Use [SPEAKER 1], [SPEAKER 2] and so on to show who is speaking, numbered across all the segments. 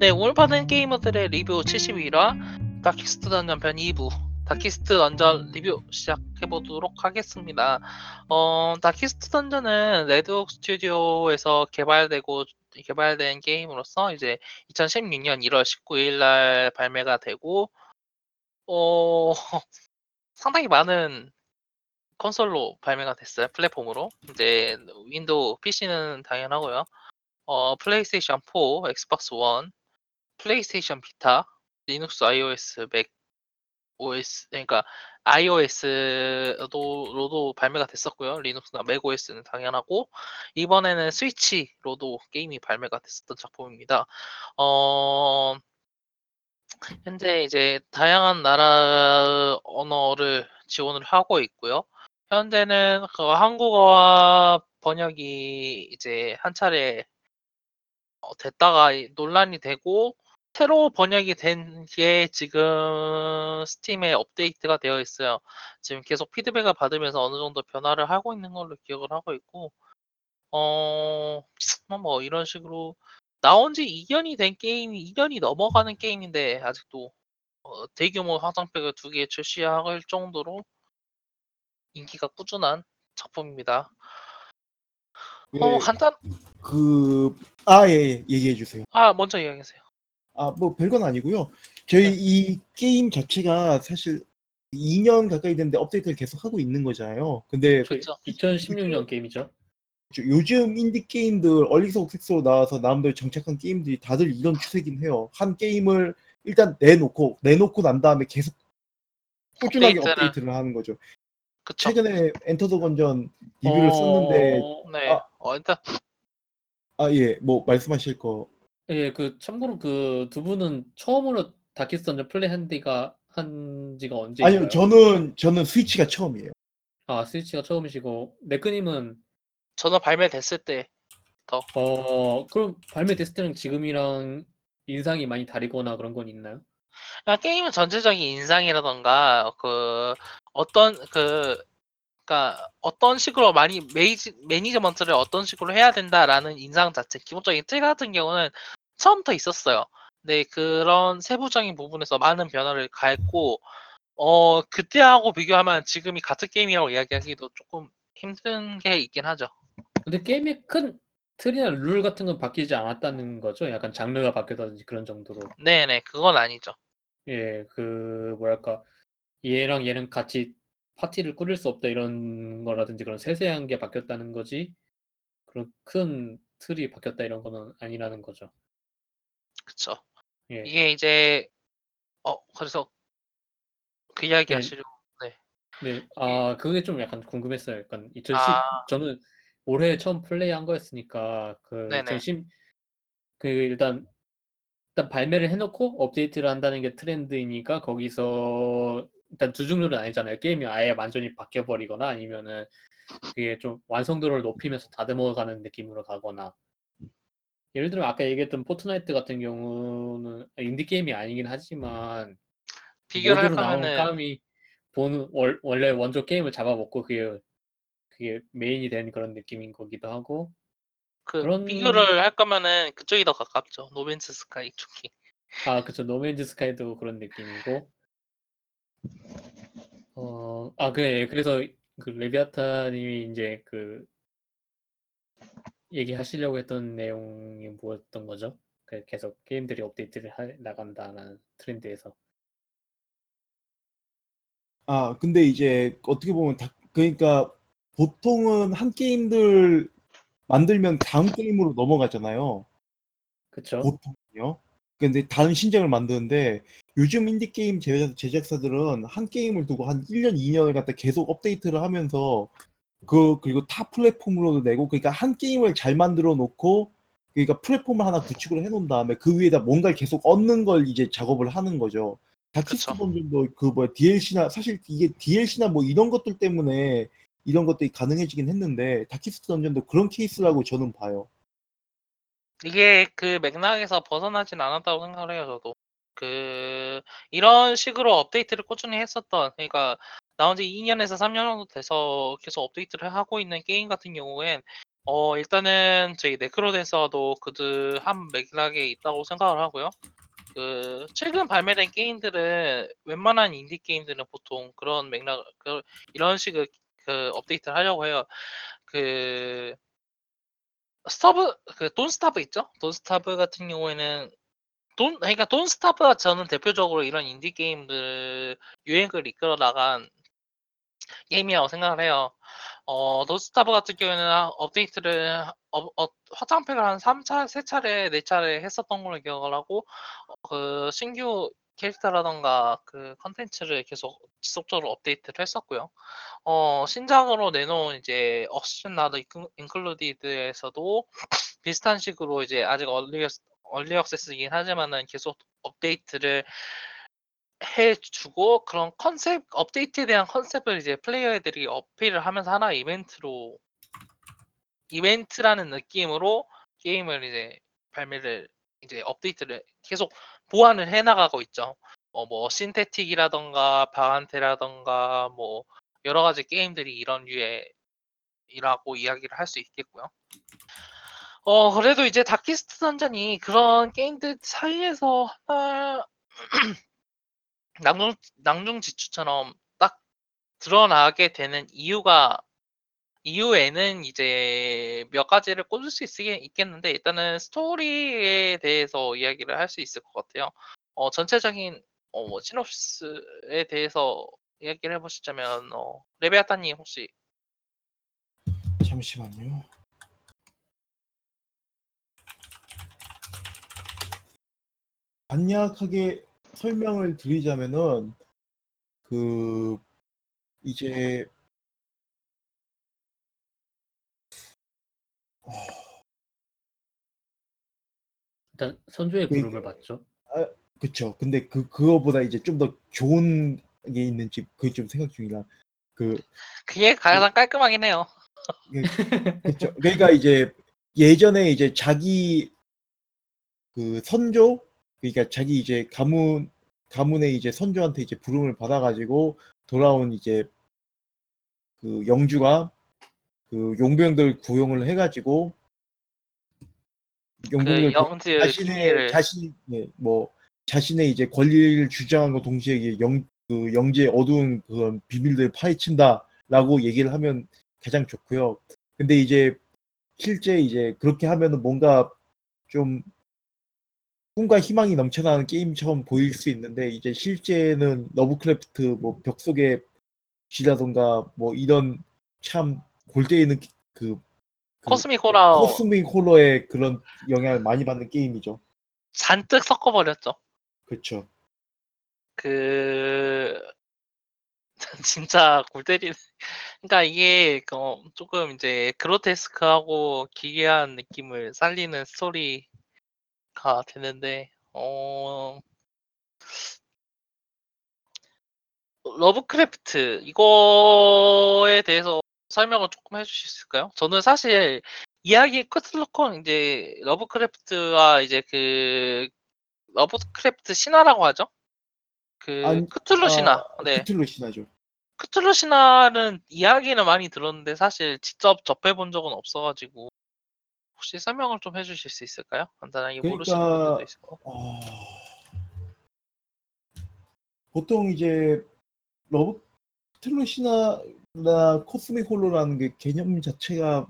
[SPEAKER 1] 네, 오늘 받은 게이머들의 리뷰 72화 Darkest Dungeon 편 2부 Darkest Dungeon 리뷰 시작해보도록 하겠습니다. 어, Darkest Dungeon은 Red Hook 스튜디오에서 개발되고 개발된 게임으로서 이제 2016년 1월 19일 날 발매가 되고 어, 상당히 많은 콘솔로 발매가 됐어요. 플랫폼으로. 이제 Windows PC는 당연하고요. 어, 플레이스테이션 4, Xbox 1, PlayStation Vita, Linux, iOS, Mac OS 그러니까 iOS로도 발매가 됐었고요. 리눅스나 맥 OS는 당연하고 이번에는 Switch로도 게임이 발매가 됐었던 작품입니다. 어 현재 이제 다양한 나라 언어를 지원을 하고 있고요. 현재는 그 한국어와 번역이 이제 한 차례 어, 됐다가 이- 논란이 되고 새로 번역이 된 게 지금 스팀에 업데이트가 되어 있어요. 지금 계속 피드백을 받으면서 어느 정도 변화를 하고 있는 걸로 기억을 하고 있고, 어, 뭐 이런 식으로 나온 지 2년이 된 게임이 2년이 넘어가는 게임인데 아직도 어, 대규모 확장팩을 두 개 출시할 정도로 인기가 꾸준한 작품입니다. 어,
[SPEAKER 2] 예,
[SPEAKER 1] 간단,
[SPEAKER 2] 그, 아, 예, 예, 얘기해 주세요.
[SPEAKER 1] 아, 먼저 이야기하세요.
[SPEAKER 2] 아, 뭐, 별건 아니고요. 저희
[SPEAKER 1] 네.
[SPEAKER 2] 이 게임 자체가 사실 2년 가까이 됐는데 업데이트를 계속 하고 있는 거잖아요. 근데
[SPEAKER 1] 그렇죠.
[SPEAKER 3] 2016년 게임이죠.
[SPEAKER 2] 저- 요즘 인디 게임들, 얼리석 섹스로 나와서 나름대로 정착한 게임들이 다들 이런 추세긴 해요. 한 게임을 일단 내놓고, 내놓고 난 다음에 계속 꾸준하게
[SPEAKER 1] 업데이트를.
[SPEAKER 2] 업데이트를 하는 거죠.
[SPEAKER 1] 그쵸.
[SPEAKER 2] 최근에 Enter the Gungeon 리뷰를 썼는데,
[SPEAKER 3] 어,
[SPEAKER 1] 네.
[SPEAKER 2] 아.
[SPEAKER 1] 어, 일단
[SPEAKER 2] 아, 예, 뭐, 말씀하실 거.
[SPEAKER 3] 예, 그 참고로 그 두 분은 처음으로 Darkest Dungeon 플레이한 지가 한 지가 언제인가요?
[SPEAKER 2] 아니요, 저는, 저는 Switch가 처음이에요.
[SPEAKER 3] 아, Switch가 처음이시고 네크님은
[SPEAKER 1] 저는 발매됐을 때
[SPEAKER 3] 어 그럼 발매됐을 때랑 지금이랑 인상이 많이 다르거나 그런 건 있나요?
[SPEAKER 1] 그냥 게임의 전체적인 인상이라던가 그 어떤 그 그러니까 어떤 식으로 많이 메이지, 매니지먼트를 어떤 식으로 해야 된다라는 인상 자체 기본적인 틀 같은 경우는 처음부터 있었어요. 근데 그런 세부적인 부분에서 많은 변화를 가했고 어 그때하고 비교하면 지금이 같은 게임이라고 이야기하기도 조금 힘든 게 있긴 하죠.
[SPEAKER 3] 근데 게임의 큰 틀이나 룰 같은 건 바뀌지 않았다는 거죠? 약간 장르가 바뀌었다든지 그런 정도로.
[SPEAKER 1] 네네 그건 아니죠.
[SPEAKER 3] 예, 그 뭐랄까 얘랑 얘는 같이 파티를 꾸릴 수 없다 이런 거라든지 그런 세세한 게 바뀌었다는 거지 그런 큰 틀이 바뀌었다 이런 거는 아니라는 거죠.
[SPEAKER 1] 그쵸.
[SPEAKER 3] 예.
[SPEAKER 1] 이게 이제 어 그래서 그 이야기
[SPEAKER 3] 네.
[SPEAKER 1] 하시려
[SPEAKER 3] 네, 아 그게 좀 약간 궁금했어요. 약간 2010
[SPEAKER 1] 아.
[SPEAKER 3] 저는 올해 처음 플레이한 거였으니까 그
[SPEAKER 1] 네네.
[SPEAKER 3] 2010 그 일단 일단 발매를 해놓고 업데이트를 한다는 게 트렌드이니까 거기서 일단 두 종류는 아니잖아요. 게임이 아예 완전히 바뀌어버리거나 아니면은 그게 좀 완성도를 높이면서 다듬어가는 느낌으로 가거나 예를 들면 아까 얘기했던 Fortnite 같은 경우는 인디 게임이 아니긴 하지만
[SPEAKER 1] 비교를 할
[SPEAKER 3] 모드로 나오는
[SPEAKER 1] 거면은
[SPEAKER 3] 까미 보는 월, 원래 원조 게임을 잡아먹고 그게 그게 메인이 된 그런 느낌인 거기도 하고
[SPEAKER 1] 그
[SPEAKER 3] 그런-
[SPEAKER 1] 비교를 할 거면은 그쪽이 더 가깝죠. 노맨즈 스카이 쪽이.
[SPEAKER 3] 아 그쵸 노맨즈 스카이도 그런 느낌이고 어 아 그래 그래서 그 레비아타님이 이제 그 얘기하시려고 했던 내용이 뭐였던 거죠? 그 계속 게임들이 업데이트를 하, 나간다는 트렌드에서
[SPEAKER 2] 아, 근데 이제 어떻게 보면 다, 그러니까 보통은 한 게임들 만들면 다음 게임으로 넘어가잖아요.
[SPEAKER 3] 그쵸?
[SPEAKER 2] 보통요. 근데 다른 신작을 만드는데 요즘 인디 게임 제작, 제작사들은 한 게임을 두고 한 1년, 2년을 갖다 계속 업데이트를 하면서 그 그리고 타 플랫폼으로도 내고 그러니까 한 게임을 잘 만들어 놓고 그러니까 플랫폼을 하나 구축을 해 놓은 다음에 그 위에다 뭔가를 계속 얹는 걸 이제 작업을 하는 거죠. 다키스트
[SPEAKER 1] 그쵸.
[SPEAKER 2] 던전도 그 뭐야 DLC나 사실 이게 DLC나 뭐 이런 것들 때문에 이런 것들이 가능해지긴 했는데 다키스트 던전도 그런 케이스라고 저는 봐요.
[SPEAKER 1] 이게 그 맥락에서 벗어나진 않았다고 생각을 해요, 저도. 그 이런 식으로 업데이트를 꾸준히 했었던 그러니까 나온 지 2년에서 3년 정도 돼서 계속 업데이트를 하고 있는 게임 같은 경우엔 어 일단은 저희 네크로댄서도 그드 한 맥락에 있다고 생각을 하고요. 그 최근 발매된 게임들은 웬만한 인디 게임들은 보통 그런 맥락 그 이런 식의 그 업데이트를 하려고 해요. 그 스타브 그 돈스타브 있죠? 돈스타브 같은 경우에는 돈 그러니까 돈스타브가 저는 대표적으로 이런 인디 게임들 유행을 이끌어 나간 게임이라고 생각을 해요. 어, 돈스타브 같은 경우에는 하- 업데이트를 어, 어, 확장팩을 한 3차, 3차례, 4차례 했었던 걸로 기억을 하고 어, 그 신규 캐릭터라던가 그 컨텐츠를 계속 지속적으로 업데이트를 했었고요. 어, 신작으로 내놓은 이제 옥시전 낫 인클루디드에서도 비슷한 식으로 이제 아직 early, early access이긴 하지만은 계속 업데이트를 해주고 그런 컨셉 업데이트에 대한 컨셉을 이제 플레이어들이 어필을 하면서 하나의 이벤트로 이벤트라는 느낌으로 게임을 이제 발매를 이제 업데이트를 계속 보완을 해 나가고 있죠. 어 뭐 신테틱이라던가 바한테라던가 뭐 여러 가지 게임들이 이런 류의이라고 이야기를 할 수 있겠고요. 어 그래도 이제 다키스트 던전이 그런 게임들 사이에서 하나 낭중 낭중지추처럼 딱 드러나게 되는 이유가 이유에는 이제 몇 가지를 꼽을 수 있으 있겠는데 일단은 스토리에 대해서 이야기를 할 수 있을 것 같아요. 어 전체적인 어 뭐 시놉시스에 대해서 이야기를 해 보시자면 어 레베아타 님 혹시
[SPEAKER 2] 잠시만요. 간략하게 설명을 드리자면은 그 이제
[SPEAKER 3] 일단 선조의
[SPEAKER 2] 그-
[SPEAKER 3] 부름을 받죠.
[SPEAKER 2] 그쵸. 근데 그 그거보다 이제 좀 더 좋은 게 있는지 그게 좀 생각 중이라 그
[SPEAKER 1] 그게 가장 깔끔하긴 해요.
[SPEAKER 2] 그쵸. 그러니까 이제 예전에 이제 자기 그 선조 그러니까 자기 이제 가문 가문의 이제 선조한테 이제 부름을 받아가지고 돌아온 이제 그 영주가 그 용병들 구용을 해가지고
[SPEAKER 1] 그
[SPEAKER 2] 용병들
[SPEAKER 1] 영즈
[SPEAKER 2] 자신의
[SPEAKER 1] 기밀을
[SPEAKER 2] 자신 예, 뭐 자신의 이제 권리를 주장하고 동시에 이게 영, 그 영지의 어두운 그런 비밀들을 파헤친다라고 얘기를 하면 가장 좋고요. 근데 이제 실제 이제 그렇게 하면은 뭔가 좀 꿈과 희망이 넘쳐나는 게임처럼 보일 수 있는데 이제 실제는 러브크래프트 뭐 벽 속의 쥐라던가 뭐 이런 참 골때리는 그, 그
[SPEAKER 1] cosmic 호러
[SPEAKER 2] cosmic 호러의 그런 영향을 많이 받는 게임이죠.
[SPEAKER 1] 잔뜩 섞어버렸죠.
[SPEAKER 2] 그렇죠.
[SPEAKER 1] 그 진짜 골 때리는 그러니까 이게 어 조금 이제 그로테스크하고 기괴한 느낌을 살리는 스토리가 되는데 어 러브크래프트 이거에 대해서 설명을 조금 해주실 수 있을까요? 저는 사실 이야기 크툴루 이제 러브크래프트와 이제 그 러브크래프트 신화라고 하죠? 그
[SPEAKER 2] 아니,
[SPEAKER 1] 크툴루 신화.
[SPEAKER 2] 아,
[SPEAKER 1] 네.
[SPEAKER 2] 크툴루 신화죠.
[SPEAKER 1] 크툴루 신화는 이야기는 많이 들었는데 사실 직접 접해 본 적은 없어가지고 혹시 설명을 좀 해주실 수 있을까요? 간단하게 모르시는
[SPEAKER 2] 그러니까-
[SPEAKER 1] 분들도 있을 거.
[SPEAKER 2] 어... 보통 이제 러브 크툴루 신화 나 cosmic 호러라는 게 개념 자체가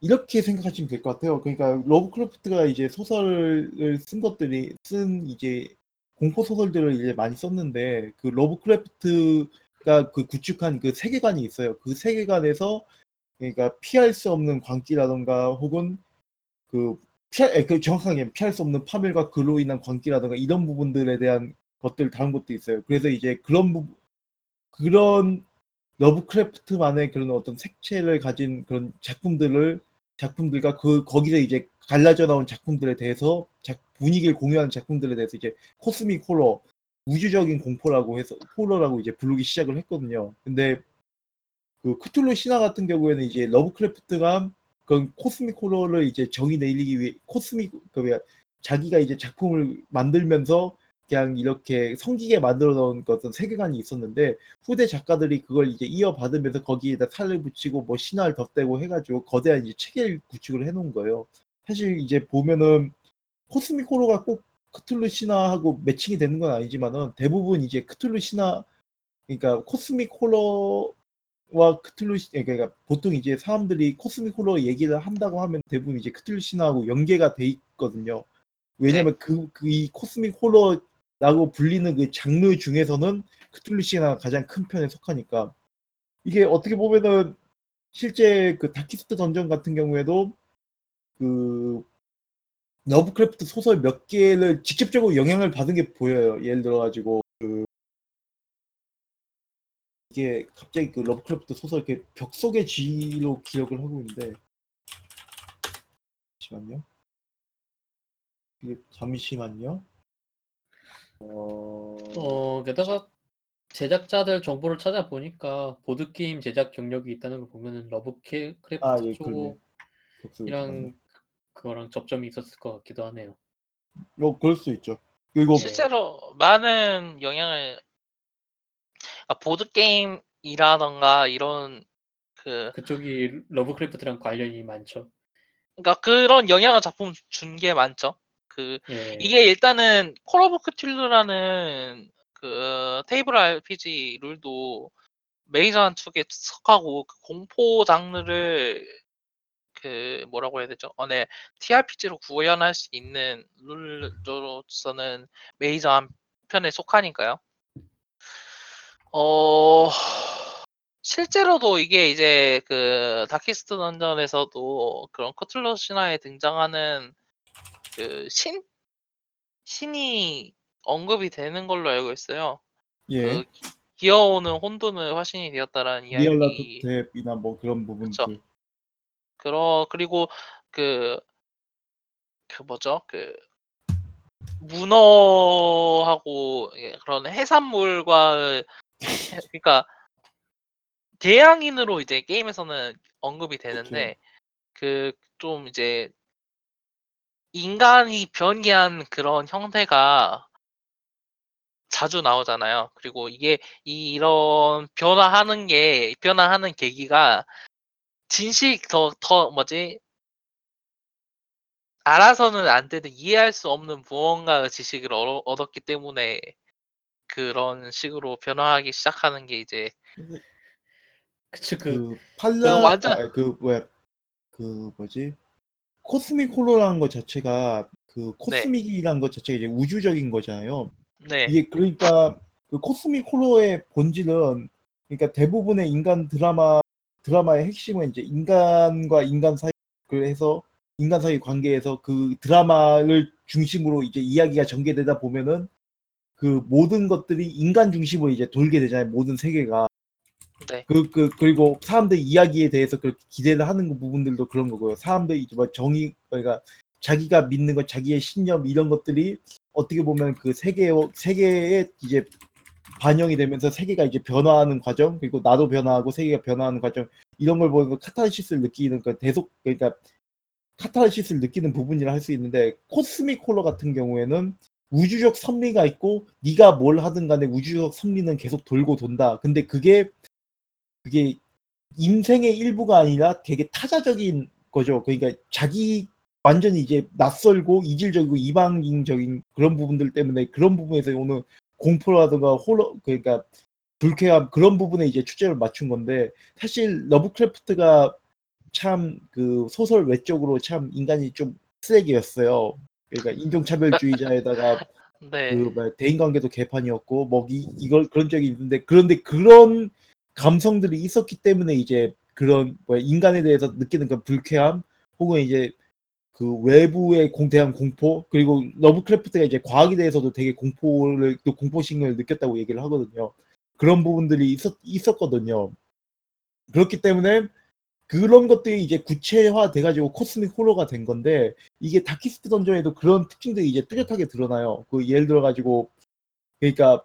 [SPEAKER 2] 이렇게 생각하시면 될 것 같아요. 그러니까 러브크래프트가 이제 소설을 쓴 것들이 쓴 이제 공포 소설들을 이제 많이 썼는데 그 러브크래프트가 그 구축한 그 세계관이 있어요. 그 세계관에서 그러니까 피할 수 없는 광기라던가 혹은 그 피할 에, 그 정확하게 피할 수 없는 파멸과 그로 인한 광기라던가 이런 부분들에 대한 것들 다른 것도 있어요. 그래서 이제 그런 부분 그런 러브크래프트만의 그런 어떤 색채를 가진 그런 작품들을 작품들과 그 거기서 이제 갈라져 나온 작품들에 대해서 작, 분위기를 공유하는 작품들에 대해서 이제 cosmic 호러 우주적인 공포라고 해서 호러라고 이제 부르기 시작을 했거든요. 근데 그 크툴루 신화 같은 경우에는 이제 러브크래프트가 그 cosmic 호러를 이제 정의 내리기 위해 cosmic 그 뭐야 자기가 이제 작품을 만들면서 그냥 이렇게 성기게 만들어 놓은 그 어떤 세계관이 있었는데 후대 작가들이 그걸 이제 이어받으면서 거기에다 살을 붙이고 뭐 신화를 덧대고 해가지고 거대한 이제 체계를 구축을 해놓은 거예요. 사실 이제 보면은 cosmic 호러가 꼭 크툴루 신화하고 매칭이 되는 건 아니지만은 대부분 이제 크툴루 신화 그러니까 cosmic 호러와 크툴루 시- 그러니까 보통 이제 사람들이 cosmic 호러 얘기를 한다고 하면 대부분 이제 크툴루 신화하고 연계가 돼 있거든요. 왜냐면 그그이 cosmic 호러 라고 불리는 그 장르 중에서는 크툴루 신화가 가장 큰 편에 속하니까 이게 어떻게 보면은 실제 그 다키스트 던전 같은 경우에도 그 러브크래프트 소설 몇 개를 직접적으로 영향을 받은 게 보여요. 예를 들어 가지고 그 이게 갑자기 그 러브크래프트 소설 이렇게 벽 속의 쥐로 기억을 하고 있는데 잠시만요. 잠시만요. 어,
[SPEAKER 3] 어, 게다가 제작자들 정보를 찾아보니까 보드게임 제작 경력이 있다는 걸 보면은 러브크래프트
[SPEAKER 2] 아, 예, 그러네.
[SPEAKER 3] 쪽이랑 그거랑 접점이 있었을 것 같기도 하네요.
[SPEAKER 2] 어, 그럴 수 있죠. 그리고
[SPEAKER 1] 실제로 많은 영향을 아, 보드 게임이라던가 이런 그
[SPEAKER 3] 그쪽이 러브크래프트랑 관련이 많죠.
[SPEAKER 1] 그러니까 그런 영향을 작품 준 게 많죠. 그
[SPEAKER 3] 예.
[SPEAKER 1] 이게 일단은 Call of Cthulhu라는 그 테이블 RPG 룰도 major한 축에 속하고 그 공포 장르를 그 뭐라고 해야 되죠? 어, 네. TRPG로 구현할 수 있는 룰로서는 major한 편에 속하니까요. 어 실제로도 이게 이제 그 Darkest Dungeon에서도 그런 크툴루 신화에 등장하는 그 신 신이 언급이 되는 걸로 알고 있어요.
[SPEAKER 2] 예,
[SPEAKER 1] 그 기- 기어오는 혼돈의 화신이 되었다라는
[SPEAKER 2] 니알라토
[SPEAKER 1] 이야기.
[SPEAKER 2] 텝이나 뭐 그런 부분들.
[SPEAKER 1] 그러 그리고 그 그 뭐죠? 그 문어하고 예, 그런 해산물과 해- 그러니까 대양인으로 이제 게임에서는 언급이 되는데 그 좀 이제 인간이 변기한 그런 형태가 자주 나오잖아요. 그리고 이게 이- 이런 변화하는 게 변화하는 계기가 진실 더더 뭐지? 알아서는 안 되는 이해할 수 없는 무언가의 지식을 얻- 얻었기 때문에 그런 식으로 변화하기 시작하는 게 이제
[SPEAKER 3] 그치 그
[SPEAKER 2] 그 팔라
[SPEAKER 1] 그 완전-
[SPEAKER 2] 아, 그 뭐야 그 뭐지 코스믹 홀로라는 것 자체가 그 코스믹이라는 것 자체가 이제 우주적인 거잖아요.
[SPEAKER 1] 네
[SPEAKER 2] 이게 그러니까 그 코스믹 홀로의 본질은 그러니까 대부분의 인간 드라마 드라마의 핵심은 이제 인간과 인간 사이 그래서 인간 사이 관계에서 그 드라마를 중심으로 이제 이야기가 전개되다 보면은 그 모든 것들이 인간 중심으로 이제 돌게 되잖아요. 모든 세계가.
[SPEAKER 1] 네.
[SPEAKER 2] 그, 그, 그리고 사람들 이야기에 대해서 그렇게 기대를 하는 그 부분들도 그런 거고요. 사람들이 이제 뭐 정의, 그러니까 자기가 믿는 것, 자기의 신념, 이런 것들이 어떻게 보면 그 세계, 세계에 이제 반영이 되면서 세계가 이제 변화하는 과정, 그리고 나도 변화하고 세계가 변화하는 과정, 이런 걸 보면서 카타르시스를 느끼는 그 대속, 그러니까 카타르시스를 느끼는 부분이라 할 수 있는데, 코스믹 홀러 같은 경우에는 우주적 섭리가 있고, 네가 뭘 하든 간에 우주적 섭리는 계속 돌고 돈다. 근데 그게 그게 인생의 일부가 아니라 되게 타자적인 거죠. 그러니까 자기 완전히 이제 낯설고 이질적이고 이방인적인 그런 부분들 때문에 그런 부분에서 오는 공포라든가 호러 그러니까 불쾌함 그런 부분에 이제 초점을 맞춘 건데 사실 러브크래프트가 참 그 소설 외적으로 참 인간이 좀 쓰레기였어요. 그러니까 인종차별주의자에다가
[SPEAKER 1] 네.
[SPEAKER 2] 그 뭐야, 대인관계도 개판이었고 뭐 이, 이걸 그런 적이 있는데 그런데 그런 감성들이 있었기 때문에 이제 그런 뭐야, 인간에 대해서 느끼는 그 불쾌함 혹은 이제 그 외부의 공 대한 공포 그리고 러브크래프트가 이제 과학에 대해서도 되게 공포를 또 공포심을 느꼈다고 얘기를 하거든요. 그런 부분들이 있었 있었거든요. 그렇기 때문에 그런 것들이 이제 구체화 돼가지고 cosmic horror가 된 건데 이게 Darkest Dungeon에도 그런 특징들이 이제 뚜렷하게 드러나요. 그 예를 들어 가지고 그러니까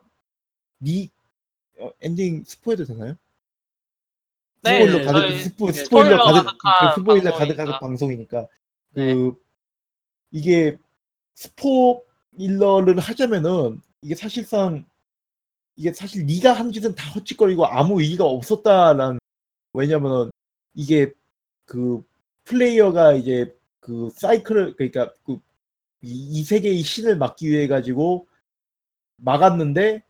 [SPEAKER 2] 니 어, 엔딩 스포해도 되나요?
[SPEAKER 1] 네,
[SPEAKER 2] 스포일러
[SPEAKER 3] 네,
[SPEAKER 2] 가득
[SPEAKER 1] 저희
[SPEAKER 2] 스포,
[SPEAKER 3] 네,
[SPEAKER 2] 스포일러
[SPEAKER 1] 스포일러
[SPEAKER 2] 가득
[SPEAKER 1] 가득한
[SPEAKER 2] 그 스포일러
[SPEAKER 1] 방송이니까.
[SPEAKER 2] 가득한 방송이니까
[SPEAKER 1] 네.
[SPEAKER 2] 그 이게 스포일러를 하자면은 이게 사실상 이게 사실 네가 한 짓은 다 헛짓거리고 아무 의의가 없었다라는 왜냐면은 이게 그 플레이어가 이제 그 사이클을 그러니까 그 이, 이 세계의 신을 막기 위해 가지고 막았는데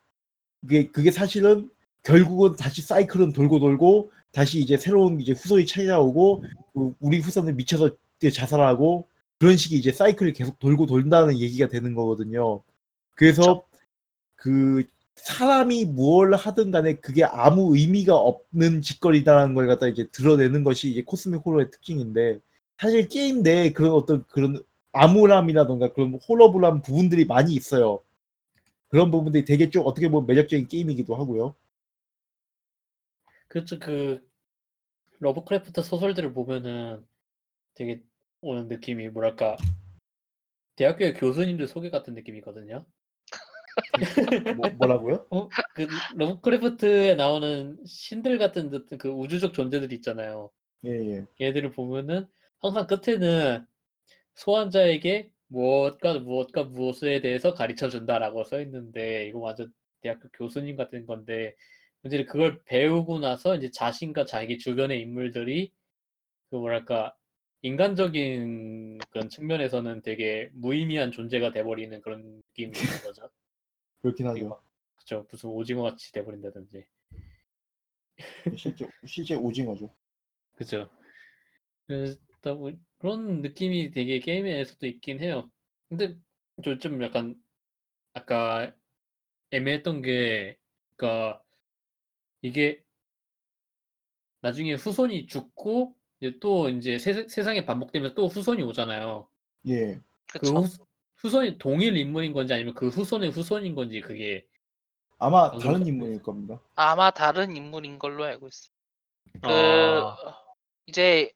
[SPEAKER 2] 그게 그게 사실은 결국은 다시 사이클은 돌고 돌고 다시 이제 새로운 이제 후손이 찾아오고 그 우리 후손은 미쳐서 이제 자살하고 그런 식의 이제 사이클이 계속 돌고 돈다는 얘기가 되는 거거든요. 그래서 그 사람이 무엇을 하든 간에 그게 아무 의미가 없는 짓거리다라는 걸 갖다 이제 드러내는 것이 이제 cosmic horror의 특징인데 사실 게임 내에 그런 어떤 그런 암울함이라던가 그런 horrible한 부분들이 많이 있어요. 그런 부분들이 되게 좀 어떻게 보면 매력적인 게임이기도 하고요.
[SPEAKER 3] 그렇죠. 그 러브크래프트 소설들을 보면은 되게 오는 느낌이 뭐랄까 대학교의 교수님들 소개 같은 느낌이거든요.
[SPEAKER 2] 뭐, 뭐라고요?
[SPEAKER 3] 어? 그 러브크래프트에 나오는 신들 같은 듯- 그 우주적 존재들 있잖아요.
[SPEAKER 2] 예, 예.
[SPEAKER 3] 얘들을 보면은 항상 끝에는 소환자에게 무엇과 무엇과 무엇에 대해서 가르쳐 준다라고 써 있는데 이거 완전 대학교 교수님 같은 건데 문제는 그걸 배우고 나서 이제 자신과 자기 주변의 인물들이 그 뭐랄까 인간적인 그런 측면에서는 되게 무의미한 존재가 돼버리는 그런 느낌이 있는 거죠.
[SPEAKER 2] 그렇긴 하죠.
[SPEAKER 3] 막 그쵸 무슨 오징어 같이 돼버린다든지
[SPEAKER 2] 실제 실제 오징어죠.
[SPEAKER 3] 그죠. 그래서 뭐 그런 느낌이 되게 게임에서도 있긴 해요. 근데 저 좀 약간 아까 애매했던 게, 그러니까 이게 나중에 후손이 죽고 이제 또 이제 세, 세상에 반복되면 또 후손이 오잖아요.
[SPEAKER 2] 예.
[SPEAKER 3] 그
[SPEAKER 1] 그쵸.
[SPEAKER 3] 후, 후손이 동일 인물인 건지 아니면 그 후손의 후손인 건지 그게
[SPEAKER 2] 아마
[SPEAKER 3] 방금
[SPEAKER 2] 다른
[SPEAKER 3] 써-
[SPEAKER 2] 인물일 겁니다.
[SPEAKER 1] 아마 다른 인물인 걸로 알고 있어요. 그
[SPEAKER 3] 아,
[SPEAKER 1] 이제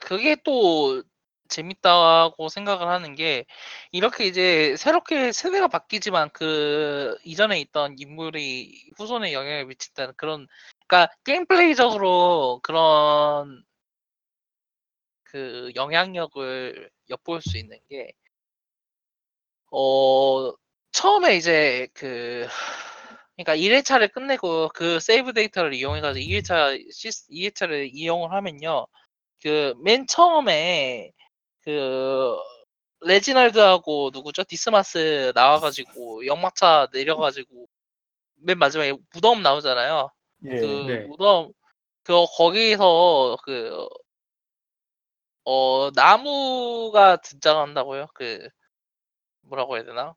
[SPEAKER 1] 그게 또 재밌다고 생각을 하는 게 이렇게 이제 새롭게 세대가 바뀌지만 그 이전에 있던 인물이 후손에 영향을 미친다는 그런 그러니까 게임 플레이적으로 그런 그 영향력을 엿볼 수 있는 게 어, 처음에 이제 그, 그러니까 1회차를 끝내고 그 save data를 이용해 가지고 2회차, 시스, 2회차를 이용을 하면요. 그, 맨 처음에 그, 레이널드하고 누구죠? 디스마스 나와가지고 역마차 내려가지고 맨 마지막에 무덤 나오잖아요.
[SPEAKER 2] 예.
[SPEAKER 1] 그
[SPEAKER 3] 네.
[SPEAKER 1] 무덤 그 거기서 그 어 나무가 등장한다고요? 그 뭐라고 해야 되나?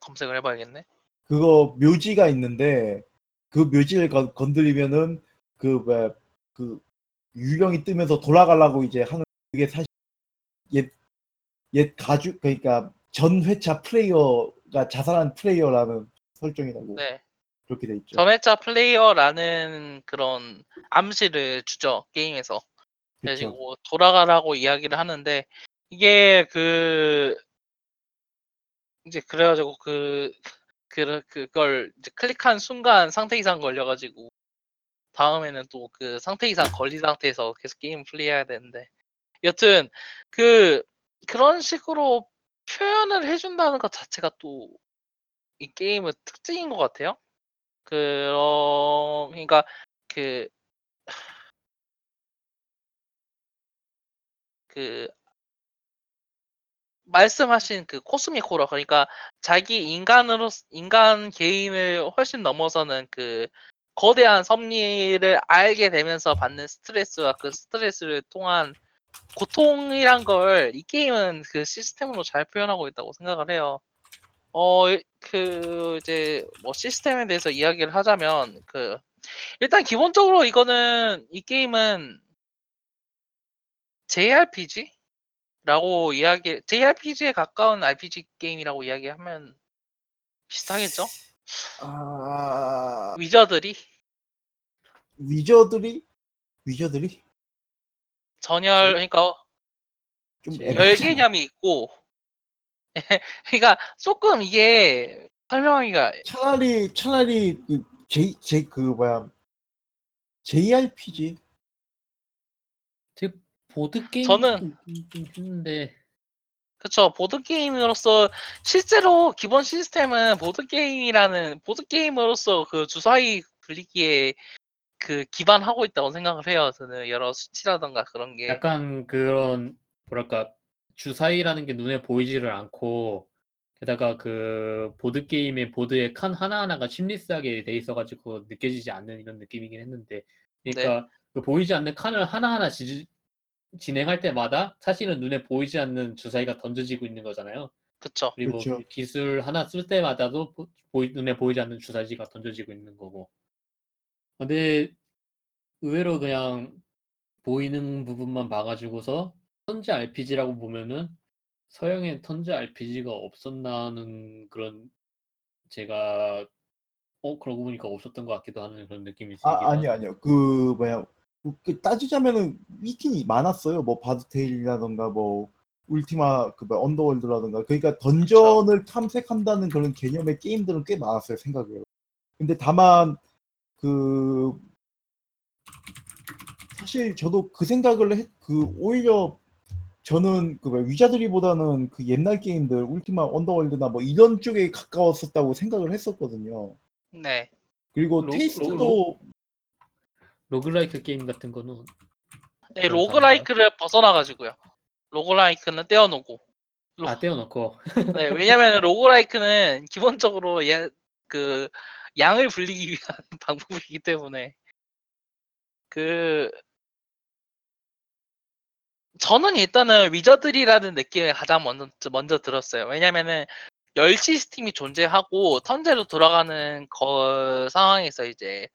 [SPEAKER 1] 검색을 해봐야겠네.
[SPEAKER 2] 그거 묘지가 있는데 그 묘지를 건, 건드리면은 그 뭐야 그 유령이 뜨면서 돌아가려고 이제 하는 그게 사실 옛, 옛 가주 그러니까 전 회차 플레이어가 자살한 플레이어라는 설정이라고
[SPEAKER 1] 네.
[SPEAKER 2] 그렇게 돼 있죠.
[SPEAKER 1] 전회차 플레이어라는 그런 암시를 주죠 게임에서.
[SPEAKER 2] 그렇죠.
[SPEAKER 1] 그래가지고 돌아가라고 이야기를 하는데 이게 그 이제 그래가지고 그 그, 그걸 클릭한 순간 상태 이상 걸려가지고 다음에는 또 그 상태 이상 걸린 상태에서 계속 게임 플레이해야 되는데 여튼 그 그런 식으로 표현을 해준다는 것 자체가 또 이 게임의 특징인 것 같아요. 그런 그러니까 그 그 말씀하신 그 코스믹 호러 그러니까 자기 인간으로 인간 개인을 훨씬 넘어서는 그 거대한 섭리를 알게 되면서 받는 스트레스와 그 스트레스를 통한 고통이란 걸 이 게임은 그 시스템으로 잘 표현하고 있다고 생각을 해요. 어, 그 이제 뭐 시스템에 대해서 이야기를 하자면 그 일단 기본적으로 이거는 이 게임은 JRPG? 라고 이야기, JRPG에 가까운 RPG 게임이라고 이야기하면 비슷하겠죠?
[SPEAKER 2] 아
[SPEAKER 1] 위저들이
[SPEAKER 2] 위저들이 위저들이
[SPEAKER 1] 전열, 그러니까 좀열열
[SPEAKER 2] 애매하지 않아?
[SPEAKER 1] 개념이 있고, 그러니까 조금 이게 설명하기가
[SPEAKER 2] 차라리 차라리 그 J J 그 뭐야 JRPG
[SPEAKER 3] 되게 보드 게임
[SPEAKER 1] 저는-
[SPEAKER 3] 있긴 했는데
[SPEAKER 1] 그쵸. 보드 게임으로서 실제로 기본 시스템은 보드 게임이라는, 보드 게임으로서 그 주사위 굴리기에 그 기반하고 있다고 생각을 해요. 저는 여러 수치라던가 그런 게.
[SPEAKER 3] 약간 그런 뭐랄까 주사위라는 게 눈에 보이지를 않고 게다가 그 보드 게임의 보드의 칸 하나 하나가 심리스하게 돼 있어가지고 느껴지지 않는 이런 느낌이긴 했는데 그러니까 그 보이지 않는 칸을 하나 하나 지, 진행할 때마다 사실은 눈에 보이지 않는 주사위가 던져지고 있는 거잖아요.
[SPEAKER 1] 그쵸.
[SPEAKER 3] 그리고
[SPEAKER 2] 그렇죠.
[SPEAKER 3] 그 기술 하나 쓸 때마다도 보, 보이- 눈에 보이지 않는 주사위가 던져지고 있는 거고. 근데 의외로 그냥 보이는 부분만 봐가지고서 턴제 RPG라고 보면은 서양엔 턴제 RPG가 없었나는 그런 제가 어 그러고 보니까 없었던 것 같기도 하는 그런 느낌이 들기도
[SPEAKER 2] 아 아니요
[SPEAKER 3] 하고.
[SPEAKER 2] 아니요 그 뭐야 그 따지자면은 있긴 많았어요. 뭐 바드테일이라던가 뭐 울티마 그 뭐 언더월드라던가. 그러니까 던전을 탐색한다는 그런 개념의 게임들은 꽤 많았어요 생각해요 근데 다만 그 사실 저도 그 생각을 했, 그 오히려 저는 그 뭐야, Wizardry보다는 그 옛날 게임들 Ultima Underworld나 뭐 이런 쪽에 가까웠었다고 생각을 했었거든요.
[SPEAKER 1] 네.
[SPEAKER 2] 그리고
[SPEAKER 3] 로-
[SPEAKER 2] taste도
[SPEAKER 3] 로- 로 그라이크 게임 같은 거는
[SPEAKER 1] 네, roguelike를 벗어나가지고요. roguelike는 떼어놓고. 로-
[SPEAKER 3] 아 떼어놓고
[SPEAKER 1] 네, 왜냐면 로그라이크는 기본적으로 예, 그 양을 불리기 위한 방법이기 때문에 그 저는 일단은 위저들이라는 느낌을 가장 먼저 먼저 들었어요. 왜냐면은 열 시스템이 존재하고 턴제로 돌아가는 거 상황에서 이제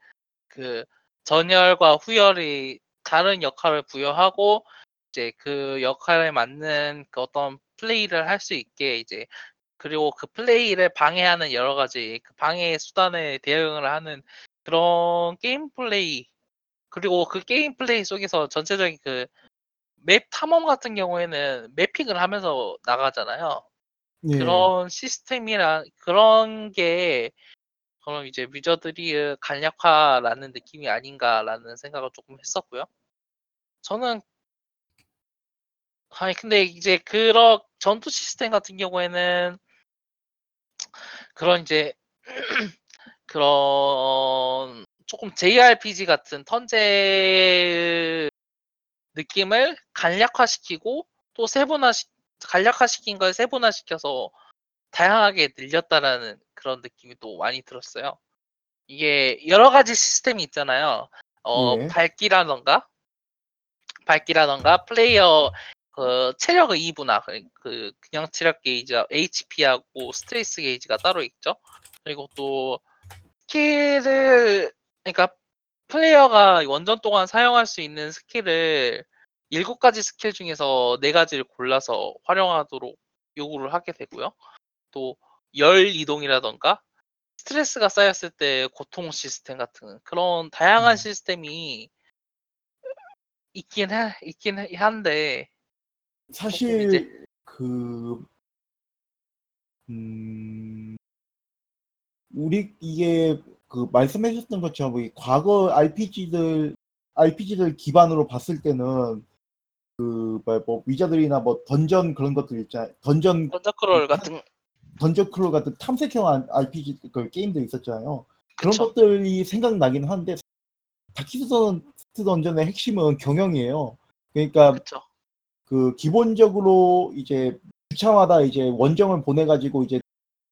[SPEAKER 1] 그 전열과 후열이 다른 역할을 부여하고 이제 그 역할에 맞는 그 어떤 플레이를 할 수 있게 이제 그리고 그 플레이를 방해하는 여러 가지 그 방해 수단에 대응을 하는 그런 게임 플레이 그리고 그 게임 플레이 속에서 전체적인 그 map 탐험 같은 경우에는 mapping을 하면서 나가잖아요.
[SPEAKER 2] 예.
[SPEAKER 1] 그런 시스템이랑 그런 게 그럼 이제 Wizardry 간략화라는 느낌이 아닌가라는 생각을 조금 했었고요. 저는 아니 근데 이제 그런 전투 시스템 같은 경우에는 그런 이제 그런 조금 JRPG 같은 턴제 느낌을 간략화시키고 또 세분화 간략화시킨 걸 세분화시켜서 다양하게 늘렸다라는 그런 느낌이 또 많이 들었어요. 이게 여러 가지 시스템이 있잖아요. 어,
[SPEAKER 2] 예.
[SPEAKER 1] 밝기라던가 밝기라던가 플레이어 그 체력의 2분화 그 그냥 체력 게이지 HP하고 스트레스 게이지가 따로 있죠. 그리고 또 스킬을 그러니까 플레이어가 원정 동안 사용할 수 있는 스킬을 일곱 가지 스킬 중에서 네 가지를 골라서 활용하도록 요구를 하게 되고요. 또 열 이동이라던가 스트레스가 쌓였을 때 고통 시스템 같은 그런 다양한
[SPEAKER 2] 음.
[SPEAKER 1] 시스템이 있긴 해, 있긴 해- 한데
[SPEAKER 2] 사실 그 음, 우리 이게 그 말씀하셨던 것처럼 이 과거 RPG들 RPG들 기반으로 봤을 때는 그뭐 위자들이나 뭐 던전 그런 것들 있잖아요. 던전
[SPEAKER 1] 던저크롤 같은
[SPEAKER 2] 던전 크롤 같은 탐색형 RPG 그 게임들 있었잖아요. 그런
[SPEAKER 1] 그쵸.
[SPEAKER 2] 것들이 생각나긴 하는데 다키스트 던전의 핵심은 경영이에요. 그러니까
[SPEAKER 1] 그쵸
[SPEAKER 2] 그 기본적으로 이제 주차마다 이제 원정을 보내가지고 이제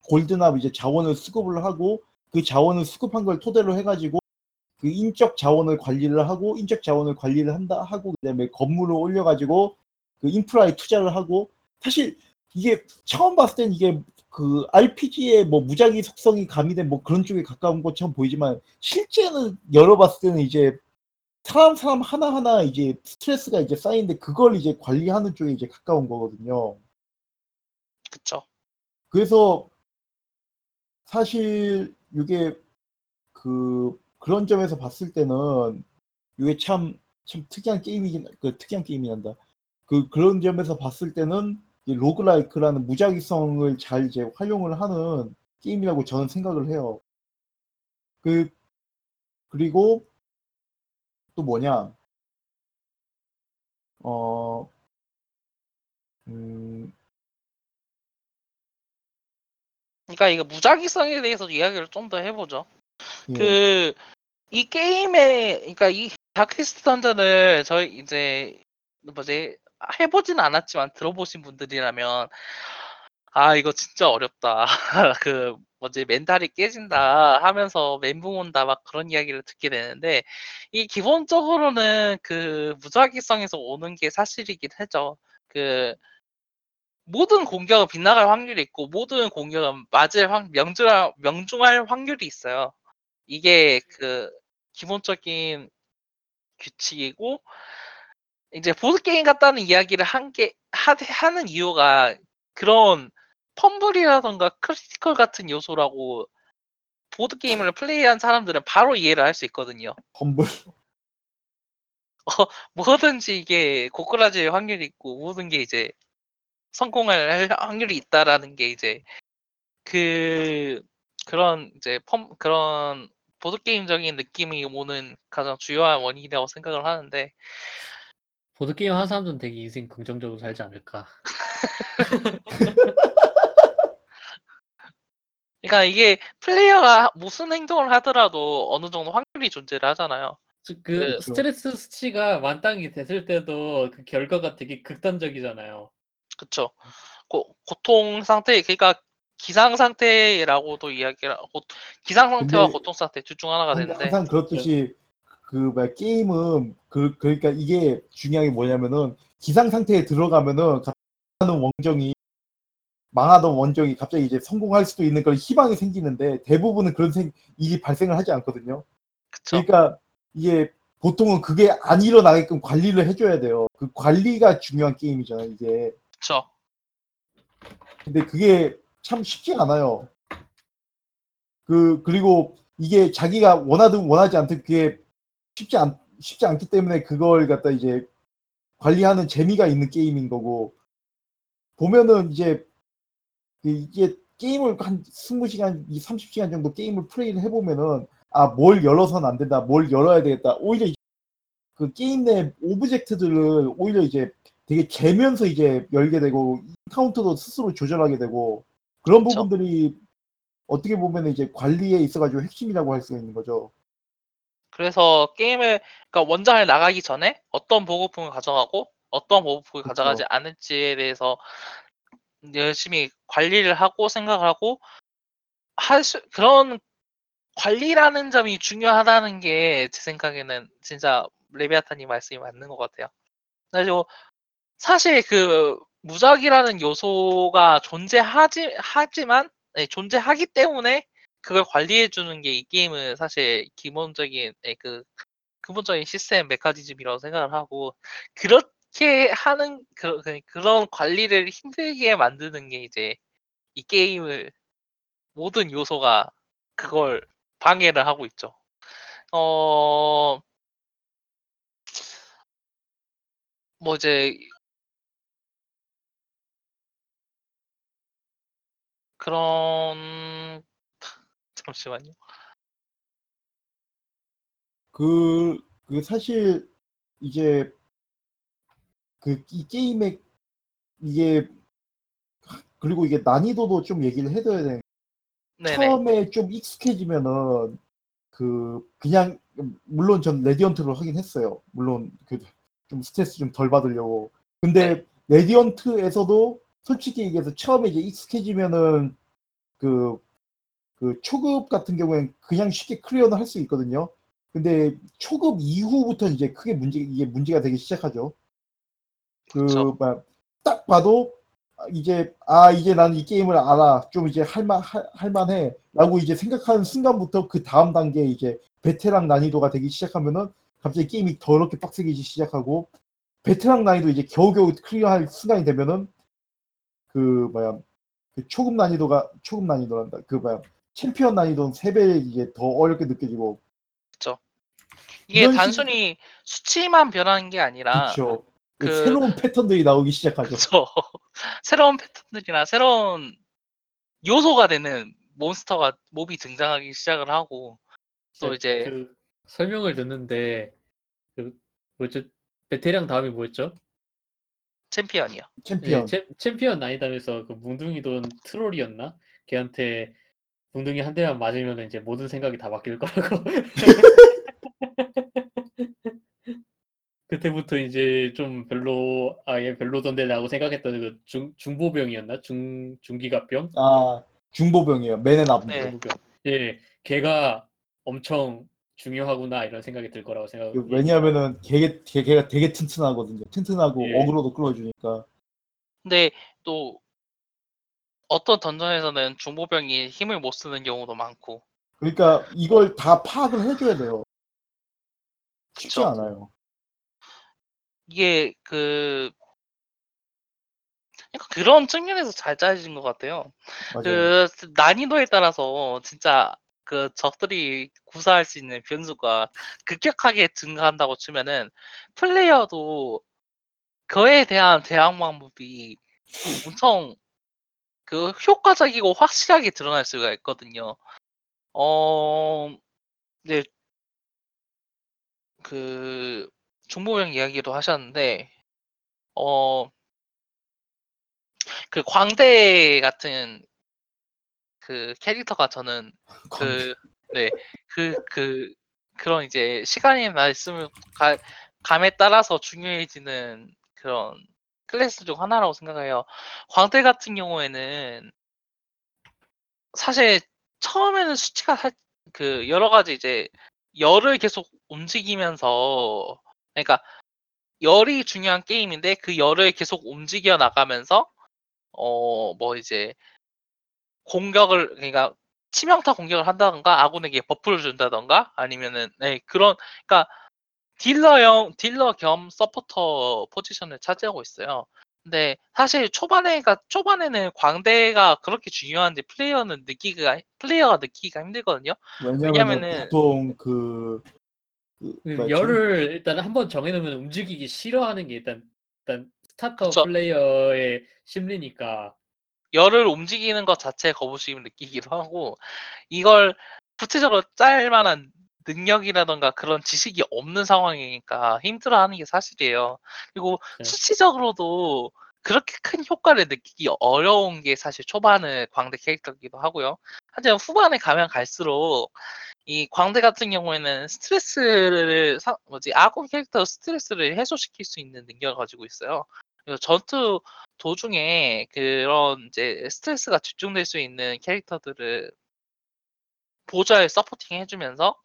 [SPEAKER 2] 골드나 이제 자원을 수급을 하고 그 자원을 수급한 걸 토대로 해가지고 그 인적 자원을 관리를 하고 인적 자원을 관리를 한다 하고 그다음에 건물을 올려가지고 그 인프라에 투자를 하고 사실 이게 처음 봤을 땐 이게 그 RPG의 뭐 무작위 속성이 가미된 뭐 그런 쪽에 가까운 것처럼 보이지만 실제는 열어봤을 때는 이제 사람 사람 하나 하나 이제 스트레스가 이제 쌓이는데 그걸 이제 관리하는 쪽에 이제 가까운 거거든요.
[SPEAKER 1] 그쵸
[SPEAKER 2] 그래서 사실 이게 그 그런 점에서 봤을 때는 이게 참, 참 특이한 게임이긴 그 특이한 게임이 난다. 그 그런 점에서 봤을 때는 이 로그라이크라는 무작위성을 잘 이제 활용을 하는 게임이라고 저는 생각을 해요. 그 그리고 또 뭐냐? 어, 음,
[SPEAKER 1] 그러니까 이거 무작위성에 대해서 이야기를 좀 더 해보죠.
[SPEAKER 2] 예.
[SPEAKER 1] 그이 게임의 그러니까 이 다크리스트 던전을 저희 이제 뭐지 해보진 않았지만 들어보신 분들이라면 아 이거 진짜 어렵다. 그 뭐지? 멘탈이 깨진다 하면서 멘붕 온다 막 그런 이야기를 듣게 되는데 이 기본적으로는 그 무작위성에서 오는 게 사실이긴 하죠. 그 모든 공격은 빗나갈 확률이 있고 모든 공격은 맞을 확 명중할 명중할 확률이 있어요. 이게 그 기본적인 규칙이고 이제 보드 게임 같다는 이야기를 한 게 하는 이유가 그런 fumble이라던가 critical 같은 요소라고 보드 게임을 플레이한 사람들은 바로 이해를 할 수 있거든요.
[SPEAKER 2] fumble.
[SPEAKER 1] 뭐든지 이게 고꾸라질 확률이 있고 모든 게 이제 성공할 할 확률이 있다라는 게 이제 그 그런 이제 펌 그런 보드 게임적인 느낌이 오는 가장 주요한 원인이라고 생각을 하는데
[SPEAKER 3] 보드 게임 하는 사람들은 되게 인생 긍정적으로 살지 않을까.
[SPEAKER 1] 그러니까 이게 플레이어가 무슨 행동을 하더라도 어느 정도 확률이 존재를 하잖아요.
[SPEAKER 3] 그
[SPEAKER 1] 그-
[SPEAKER 3] 스트레스 수치가 만땅이 됐을 때도 그 결과가 되게 극단적이잖아요.
[SPEAKER 1] 그쵸? 고, 고통 상태 그러니까 기상 상태라고도 이야기를 고, 기상 상태와
[SPEAKER 2] 근데
[SPEAKER 1] 고통 상태 둘 중 하나가 되는데
[SPEAKER 2] 항상 그렇듯이 그 뭐야 게임은 그 그러니까 이게 중요한 게 뭐냐면은 기상 상태에 들어가면은 하는 원정이 망하던 원정이 갑자기 이제 성공할 수도 있는 그런 희망이 생기는데 대부분은 그런 생 일이 발생을 하지 않거든요.
[SPEAKER 1] 그쵸?
[SPEAKER 2] 그러니까 이게 보통은 그게 안 일어나게끔 관리를 해줘야 돼요. 그 관리가 중요한 게임이잖아요, 이게.
[SPEAKER 1] 그쵸?
[SPEAKER 2] 근데 그게 참 쉽지 않아요. 그 그리고 이게 자기가 원하든 원하지 않든 그게 쉽지 않 쉽지 않기 때문에 그걸 갖다 이제 관리하는 재미가 있는 게임인 거고 보면은 이제 그 이게 게임을 한 20시간, 30시간 정도 게임을 플레이를 해보면은 아 뭘 열어서는 안 된다, 뭘 열어야 되겠다. 오히려 이- 그 게임 내 object들을 오히려 이제 되게 재면서 이제 열게 되고 카운트도 스스로 조절하게 되고 그런
[SPEAKER 1] 그쵸.
[SPEAKER 2] 부분들이 어떻게 보면 이제 관리에 있어가지고 핵심이라고 할 수 있는 거죠.
[SPEAKER 1] 그래서 게임을 그러니까 원정을 나가기 전에 어떤 보급품을 가져가고 어떤 보급품을. 가져가지 않을지에 대해서 열심히 관리를 하고 생각을 하고 할 수 그런 관리라는 점이 중요하다는 게 제 생각에는 진짜 레비아타님 말씀이 맞는 것 같아요. 그래가지고 사실 그 무작이라는 요소가 존재하지 하지만 네, 존재하기 때문에 그걸 관리해 주는 게 이 게임은 사실 기본적인 네, 그 근본적인 시스템 메커니즘이라고 생각을 하고 그렇게 하는 그, 그, 그런 관리를 힘들게 만드는 게 이제 이 게임을 모든 요소가 그걸 방해를 하고 있죠. 어, 뭐 이제 그런 잠시만요.
[SPEAKER 2] 그, 그 사실 이제 그 이 게임의 이게 그리고 이게 난이도도 좀 얘기를 해둬야 되는 게
[SPEAKER 1] 네네.
[SPEAKER 2] 처음에 좀 익숙해지면은 그 그냥 물론 전 radiant로 하긴 했어요. 물론 그 좀 스트레스 좀 덜 받으려고. 근데 radiant에서도 솔직히 얘기해서 처음에 이제 익숙해지면은 그, 그 초급 같은 경우에는 그냥 쉽게 클리어는 할 수 있거든요. 근데 초급 이후부터 이제 크게 문제 이게 문제가 되기 시작하죠.
[SPEAKER 1] 그쵸.
[SPEAKER 2] 그딱 봐도 이제 아 이제 나는 이 게임을 알아 좀 이제 할만 할만해라고 이제 생각하는 순간부터 그 다음 단계 이제 베테랑 난이도가 되기 시작하면은 갑자기 게임이 더럽게 빡세게 시작하고 베테랑 난이도 이제 겨우겨우 클리어할 순간이 되면은 그 뭐야 그 초급 난이도가 초급 난이도란다 그 뭐야 챔피언 난이도는 세배 이제 더 어렵게 느껴지고
[SPEAKER 1] 이게
[SPEAKER 2] 이런 식-
[SPEAKER 1] 단순히 수치만 변하는 게 아니라
[SPEAKER 2] 그렇죠
[SPEAKER 1] 그-
[SPEAKER 2] 새로운 패턴들이 나오기 시작하죠.
[SPEAKER 1] 그쵸. 새로운 패턴들이나 새로운 요소가 되는 몬스터가 mob이 등장하기 시작을 하고 또 이제
[SPEAKER 3] 그 설명을 듣는데 그 뭐죠? 베테랑 다음이 뭐였죠?
[SPEAKER 1] 챔피언이요.
[SPEAKER 2] 챔피언
[SPEAKER 3] 네, 챔, 챔피언 아니다면서 그 몽둥이 든 트롤이었나? 걔한테 붕둥이 한 대만 맞으면 이제 모든 생각이 다 바뀔 거라고. 그때부터 이제 좀 별로 아얘 별로던데라고 생각했던 그 중 중보병이었나 중 중기갑병
[SPEAKER 2] 아 중보병이에요. 맨앤 앞.
[SPEAKER 1] 네.
[SPEAKER 3] 중보병. 예, 걔가 엄청 중요하구나 이런 생각이 들 거라고 생각.
[SPEAKER 2] 그 왜냐하면은 걔, 걔, 걔가 되게 튼튼하거든요. 튼튼하고
[SPEAKER 3] 예.
[SPEAKER 2] 어그로도 끌어주니까.
[SPEAKER 1] 근데 또 어떤 던전에서는 중보병이 힘을 못 쓰는 경우도 많고
[SPEAKER 2] 그러니까 이걸 다 파악을 해줘야 돼요. 쉽지
[SPEAKER 1] 그쵸.
[SPEAKER 2] 않아요.
[SPEAKER 1] 이게 그 약간 그런 측면에서 잘 짜여진 것 같아요.
[SPEAKER 2] 맞아요.
[SPEAKER 1] 그 난이도에 따라서 진짜 그 적들이 구사할 수 있는 변수가 급격하게 증가한다고 치면은 플레이어도 그에 대한 대항 방법이 엄청 그 효과적이고 확실하게 드러날 수가 있거든요. 어, 네, 그 중보병 이야기도 하셨는데, 어, 그 광대 같은 그 캐릭터가 저는 그, 네, 그, 그, 그런 이제 시간이 말씀을 가, 감에 따라서 중요해지는 그런 클래스 중 하나라고 생각해요. 광대 같은 경우에는 사실 처음에는 수치가 살, 그 여러 가지 이제 열을 계속 움직이면서 그러니까 열이 중요한 게임인데 그 열을 계속 움직여 나가면서 어 뭐 이제 공격을 그러니까 치명타 공격을 한다던가 아군에게 buff를 준다던가 아니면은 네 그런 그러니까 딜러형 딜러 겸 서포터 포지션을 차지하고 있어요. 근데 사실 초반에가 초반에는 광대가 그렇게 중요한지 플레이어는 느끼기가 플레이어가 느끼기가 힘들거든요.
[SPEAKER 2] 왜냐면은 보통 그,
[SPEAKER 3] 그그
[SPEAKER 2] 뭐야,
[SPEAKER 3] 열을 일단 한번 정해놓으면 움직이기 싫어하는 게 일단 일단 스타터
[SPEAKER 1] 그쵸.
[SPEAKER 3] 플레이어의 심리니까
[SPEAKER 1] 열을 움직이는 것 자체에 거부심을 느끼기도 하고 이걸 구체적으로 짤 만한 능력이라던가 그런 지식이 없는 상황이니까 힘들어하는 게 사실이에요. 그리고
[SPEAKER 3] 네.
[SPEAKER 1] 수치적으로도 그렇게 큰 효과를 느끼기 어려운 게 사실 초반의 광대 캐릭터이기도 하고요. 하지만 후반에 가면 갈수록 이 광대 같은 경우에는 스트레스를 사- 뭐지 아군 캐릭터 스트레스를 해소시킬 수 있는 능력을 가지고 있어요. 전투 도중에 그런 이제 스트레스가 집중될 수 있는 캐릭터들을 보좌에 supporting 해주면서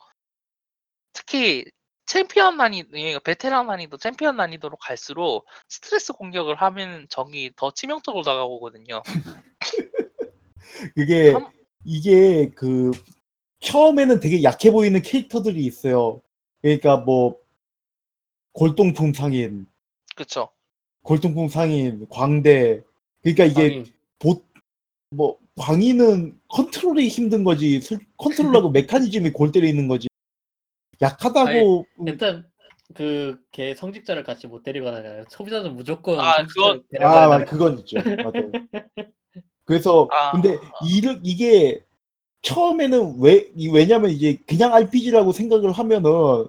[SPEAKER 1] 특히 챔피언 난이 그러니까 베테랑 난이도 챔피언 난이도로 갈수록 스트레스 공격을 하면 적이 더 치명적으로 다가오거든요.
[SPEAKER 2] 그게
[SPEAKER 1] 한-
[SPEAKER 2] 이게 그 처음에는 되게 약해 보이는 캐릭터들이 있어요. 그러니까 뭐 골동품 상인,
[SPEAKER 1] 그쵸?
[SPEAKER 2] 골동품 상인, 광대. 그러니까 이게 보, 뭐 광인은 컨트롤이 힘든 거지. 솔- 컨트롤하고 메커니즘이 골 때려 있는 거지. 약하다고
[SPEAKER 3] 일단 그 걔 성직자를 같이 못 데리거나 소비자는 무조건
[SPEAKER 1] 아,
[SPEAKER 3] 성직자를
[SPEAKER 1] 그건-
[SPEAKER 3] 데려가야
[SPEAKER 2] 아, 맞- 그건 있죠. 맞아요. 그래서
[SPEAKER 1] 아.
[SPEAKER 2] 근데 이 이게 처음에는 왜 이- 왜냐면 이제 그냥 RPG라고 생각을 하면은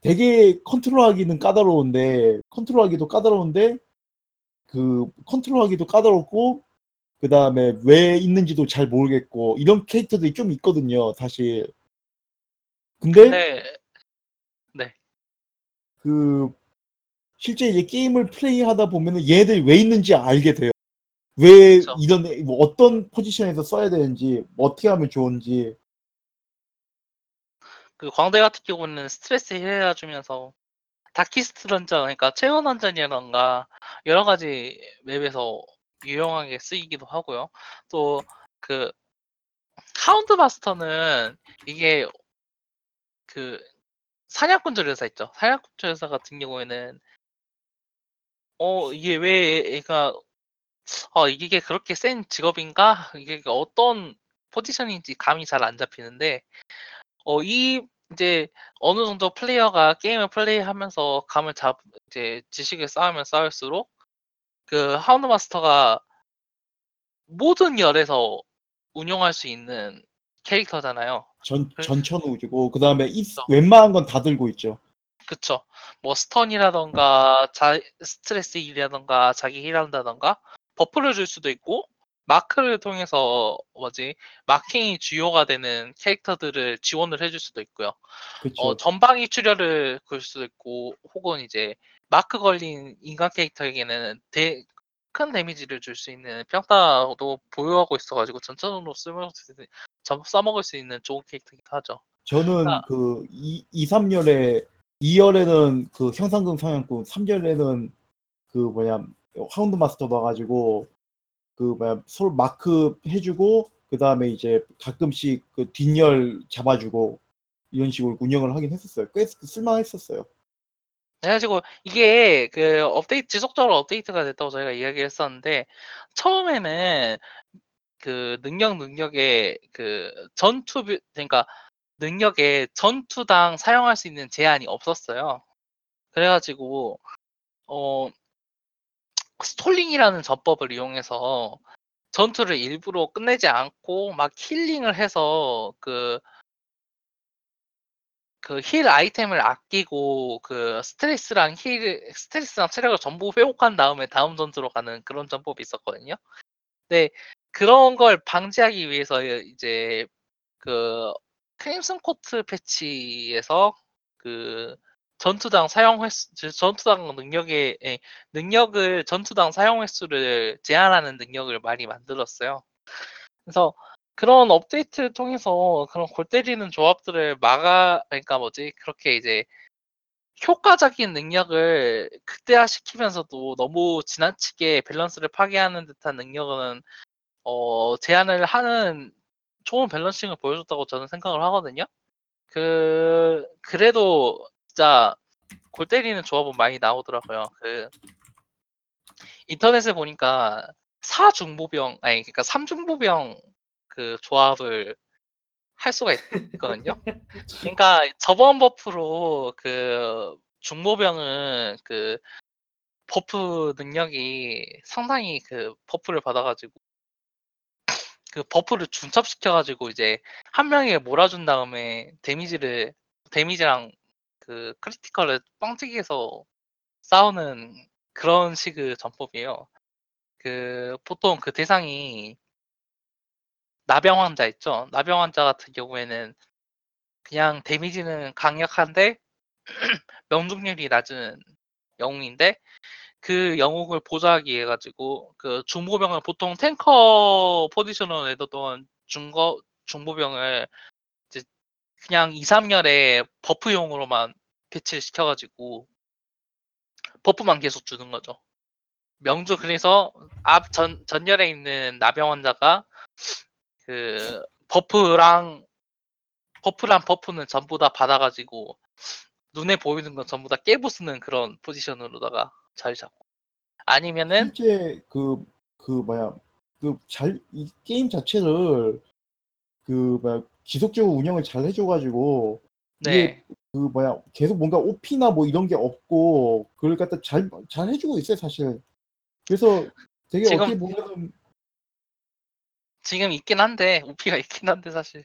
[SPEAKER 2] 되게 컨트롤하기는 까다로운데 컨트롤하기도 까다로운데 그 컨트롤하기도 까다롭고 그 다음에 왜 있는지도 잘 모르겠고 이런 캐릭터들이 좀 있거든요, 사실. 근데
[SPEAKER 1] 네,
[SPEAKER 2] 그 실제 이제 게임을 플레이하다 보면은 얘들 왜 있는지 알게 돼요. 왜
[SPEAKER 1] 그쵸.
[SPEAKER 2] 이런 애- 뭐 어떤 포지션에서 써야 되는지 뭐 어떻게 하면 좋은지
[SPEAKER 1] 그 광대 같은 경우는 스트레스 해소해주면서 다키스트 던전, 그러니까 최원 던전이라던가 여러 가지 맵에서 유용하게 쓰이기도 하고요. 또 그 하운드 마스터는 이게 그 사냥꾼 조련사 있죠. 사냥꾼 조련사 같은 경우에는 어 이게 왜 얘가 어 이게 그렇게 센 직업인가? 이게 어떤 포지션인지 감이 잘 안 잡히는데 어이 이제 어느 정도 플레이어가 게임을 플레이하면서 감을 잡 이제 지식을 쌓으면 쌓을수록 그 하운드 마스터가 모든 열에서 운용할 수 있는 캐릭터잖아요.
[SPEAKER 2] 전
[SPEAKER 1] 그래.
[SPEAKER 2] 전천 우주고 그 다음에. 웬만한 건 다 들고 있죠.
[SPEAKER 1] 그쵸. 뭐 stun이라던가 자, 스트레스 heal이라던가 자기 heal한다던가 buff를 줄 수도 있고 마크를 통해서 뭐지 마킹이 주요가 되는 캐릭터들을 지원을 해줄 수도 있고요.
[SPEAKER 2] 그렇죠.
[SPEAKER 1] 어, 전방위 출혈을 걸 수도 있고 혹은 이제 마크 걸린 인간 캐릭터에게는 대, 큰 데미지를 줄 수 있는 평타도 보유하고 있어가지고 전천후로 쓰면 써먹을 수 있는 좋은 캐릭터이기도 하죠.
[SPEAKER 2] 저는
[SPEAKER 1] 아.
[SPEAKER 2] 그 2, 2, 3열에 2열에는 그 형상금 상향꾼, 3열에는 그 뭐냐 하운드 마스터 넣어가지고 그 뭐야 서로 마크 해주고 그 다음에 이제 가끔씩 그 뒷열 잡아주고 이런 식으로 운영을 하긴 했었어요. 꽤 쓸만했었어요.
[SPEAKER 1] 그래가지고 이게 그 업데이트 지속적으로 업데이트가 됐다고 저희가 이야기를 했었는데 처음에는 그 능력 능력에 그 전투 비- 그러니까 능력에 전투당 사용할 수 있는 제한이 없었어요. 그래가지고 어 stalling이라는 전법을 이용해서 전투를 일부러 끝내지 않고 막 힐링을 해서 그 그 heal 아이템을 아끼고 그 스트레스랑 heal 스트레스랑 체력을 전부 회복한 다음에 다음 전투로 가는 그런 전법이 있었거든요. 근데 그런 걸 방지하기 위해서 이제 그 크림슨 코트 패치에서 그 전투당 사용 횟수 즉 전투당 능력의 예, 능력을 전투당 사용 횟수를 제한하는 능력을 많이 만들었어요. 그래서 그런 업데이트를 통해서 그런 골 때리는 조합들을 막아 그러니까 뭐지 그렇게 이제 효과적인 능력을 극대화시키면서도 너무 지나치게 밸런스를 파괴하는 듯한 능력은 어 제한을 하는 좋은 밸런싱을 보여줬다고 저는 생각을 하거든요. 그 그래도 진짜 골 때리는 조합은 많이 나오더라고요. 그 인터넷에 보니까 사중보병 아니 그러니까 삼중보병 그 조합을 할 수가 있거든요. 그러니까 저번 버프로 그 중보병은 그 buff 능력이 상당히 그 buff를 받아가지고 그 buff를 중첩시켜가지고 이제 한 명에게 몰아준 다음에 데미지를 데미지랑 그 critical을 뻥튀기해서 싸우는 그런 식의 전법이에요. 그 보통 그 대상이 나병 환자 있죠. 나병 환자 같은 경우에는 그냥 데미지는 강력한데 명중률이 낮은 영웅인데 그 영웅을 보좌하기 위해 가지고 그 중보병을 보통 탱커 포지션으로 내뒀던 중거 중보병을 이제 그냥 2, 3열에 buff용으로만 배치를 시켜가지고 buff만 계속 주는 거죠. 명주 그래서 앞 전 전열에 있는 나병 환자가 그 buff랑 buff랑 buff는 전부 다 받아가지고 눈에 보이는 건 전부 다 깨부수는 그런 포지션으로다가 자리 잡고 아니면은
[SPEAKER 2] 실제 그 그 뭐야 그 잘 이 게임 자체를 그 뭐야 지속적으로 운영을 잘 해줘가지고
[SPEAKER 1] 네
[SPEAKER 2] 그 뭐야 계속 뭔가 OP나 뭐 이런 게 없고 그걸 갖다 잘 잘 해주고 있어요 사실. 그래서 되게
[SPEAKER 1] 지금-
[SPEAKER 2] 어떻게 보면은
[SPEAKER 1] 지금 있긴 한데 OP가 있긴 한데 사실.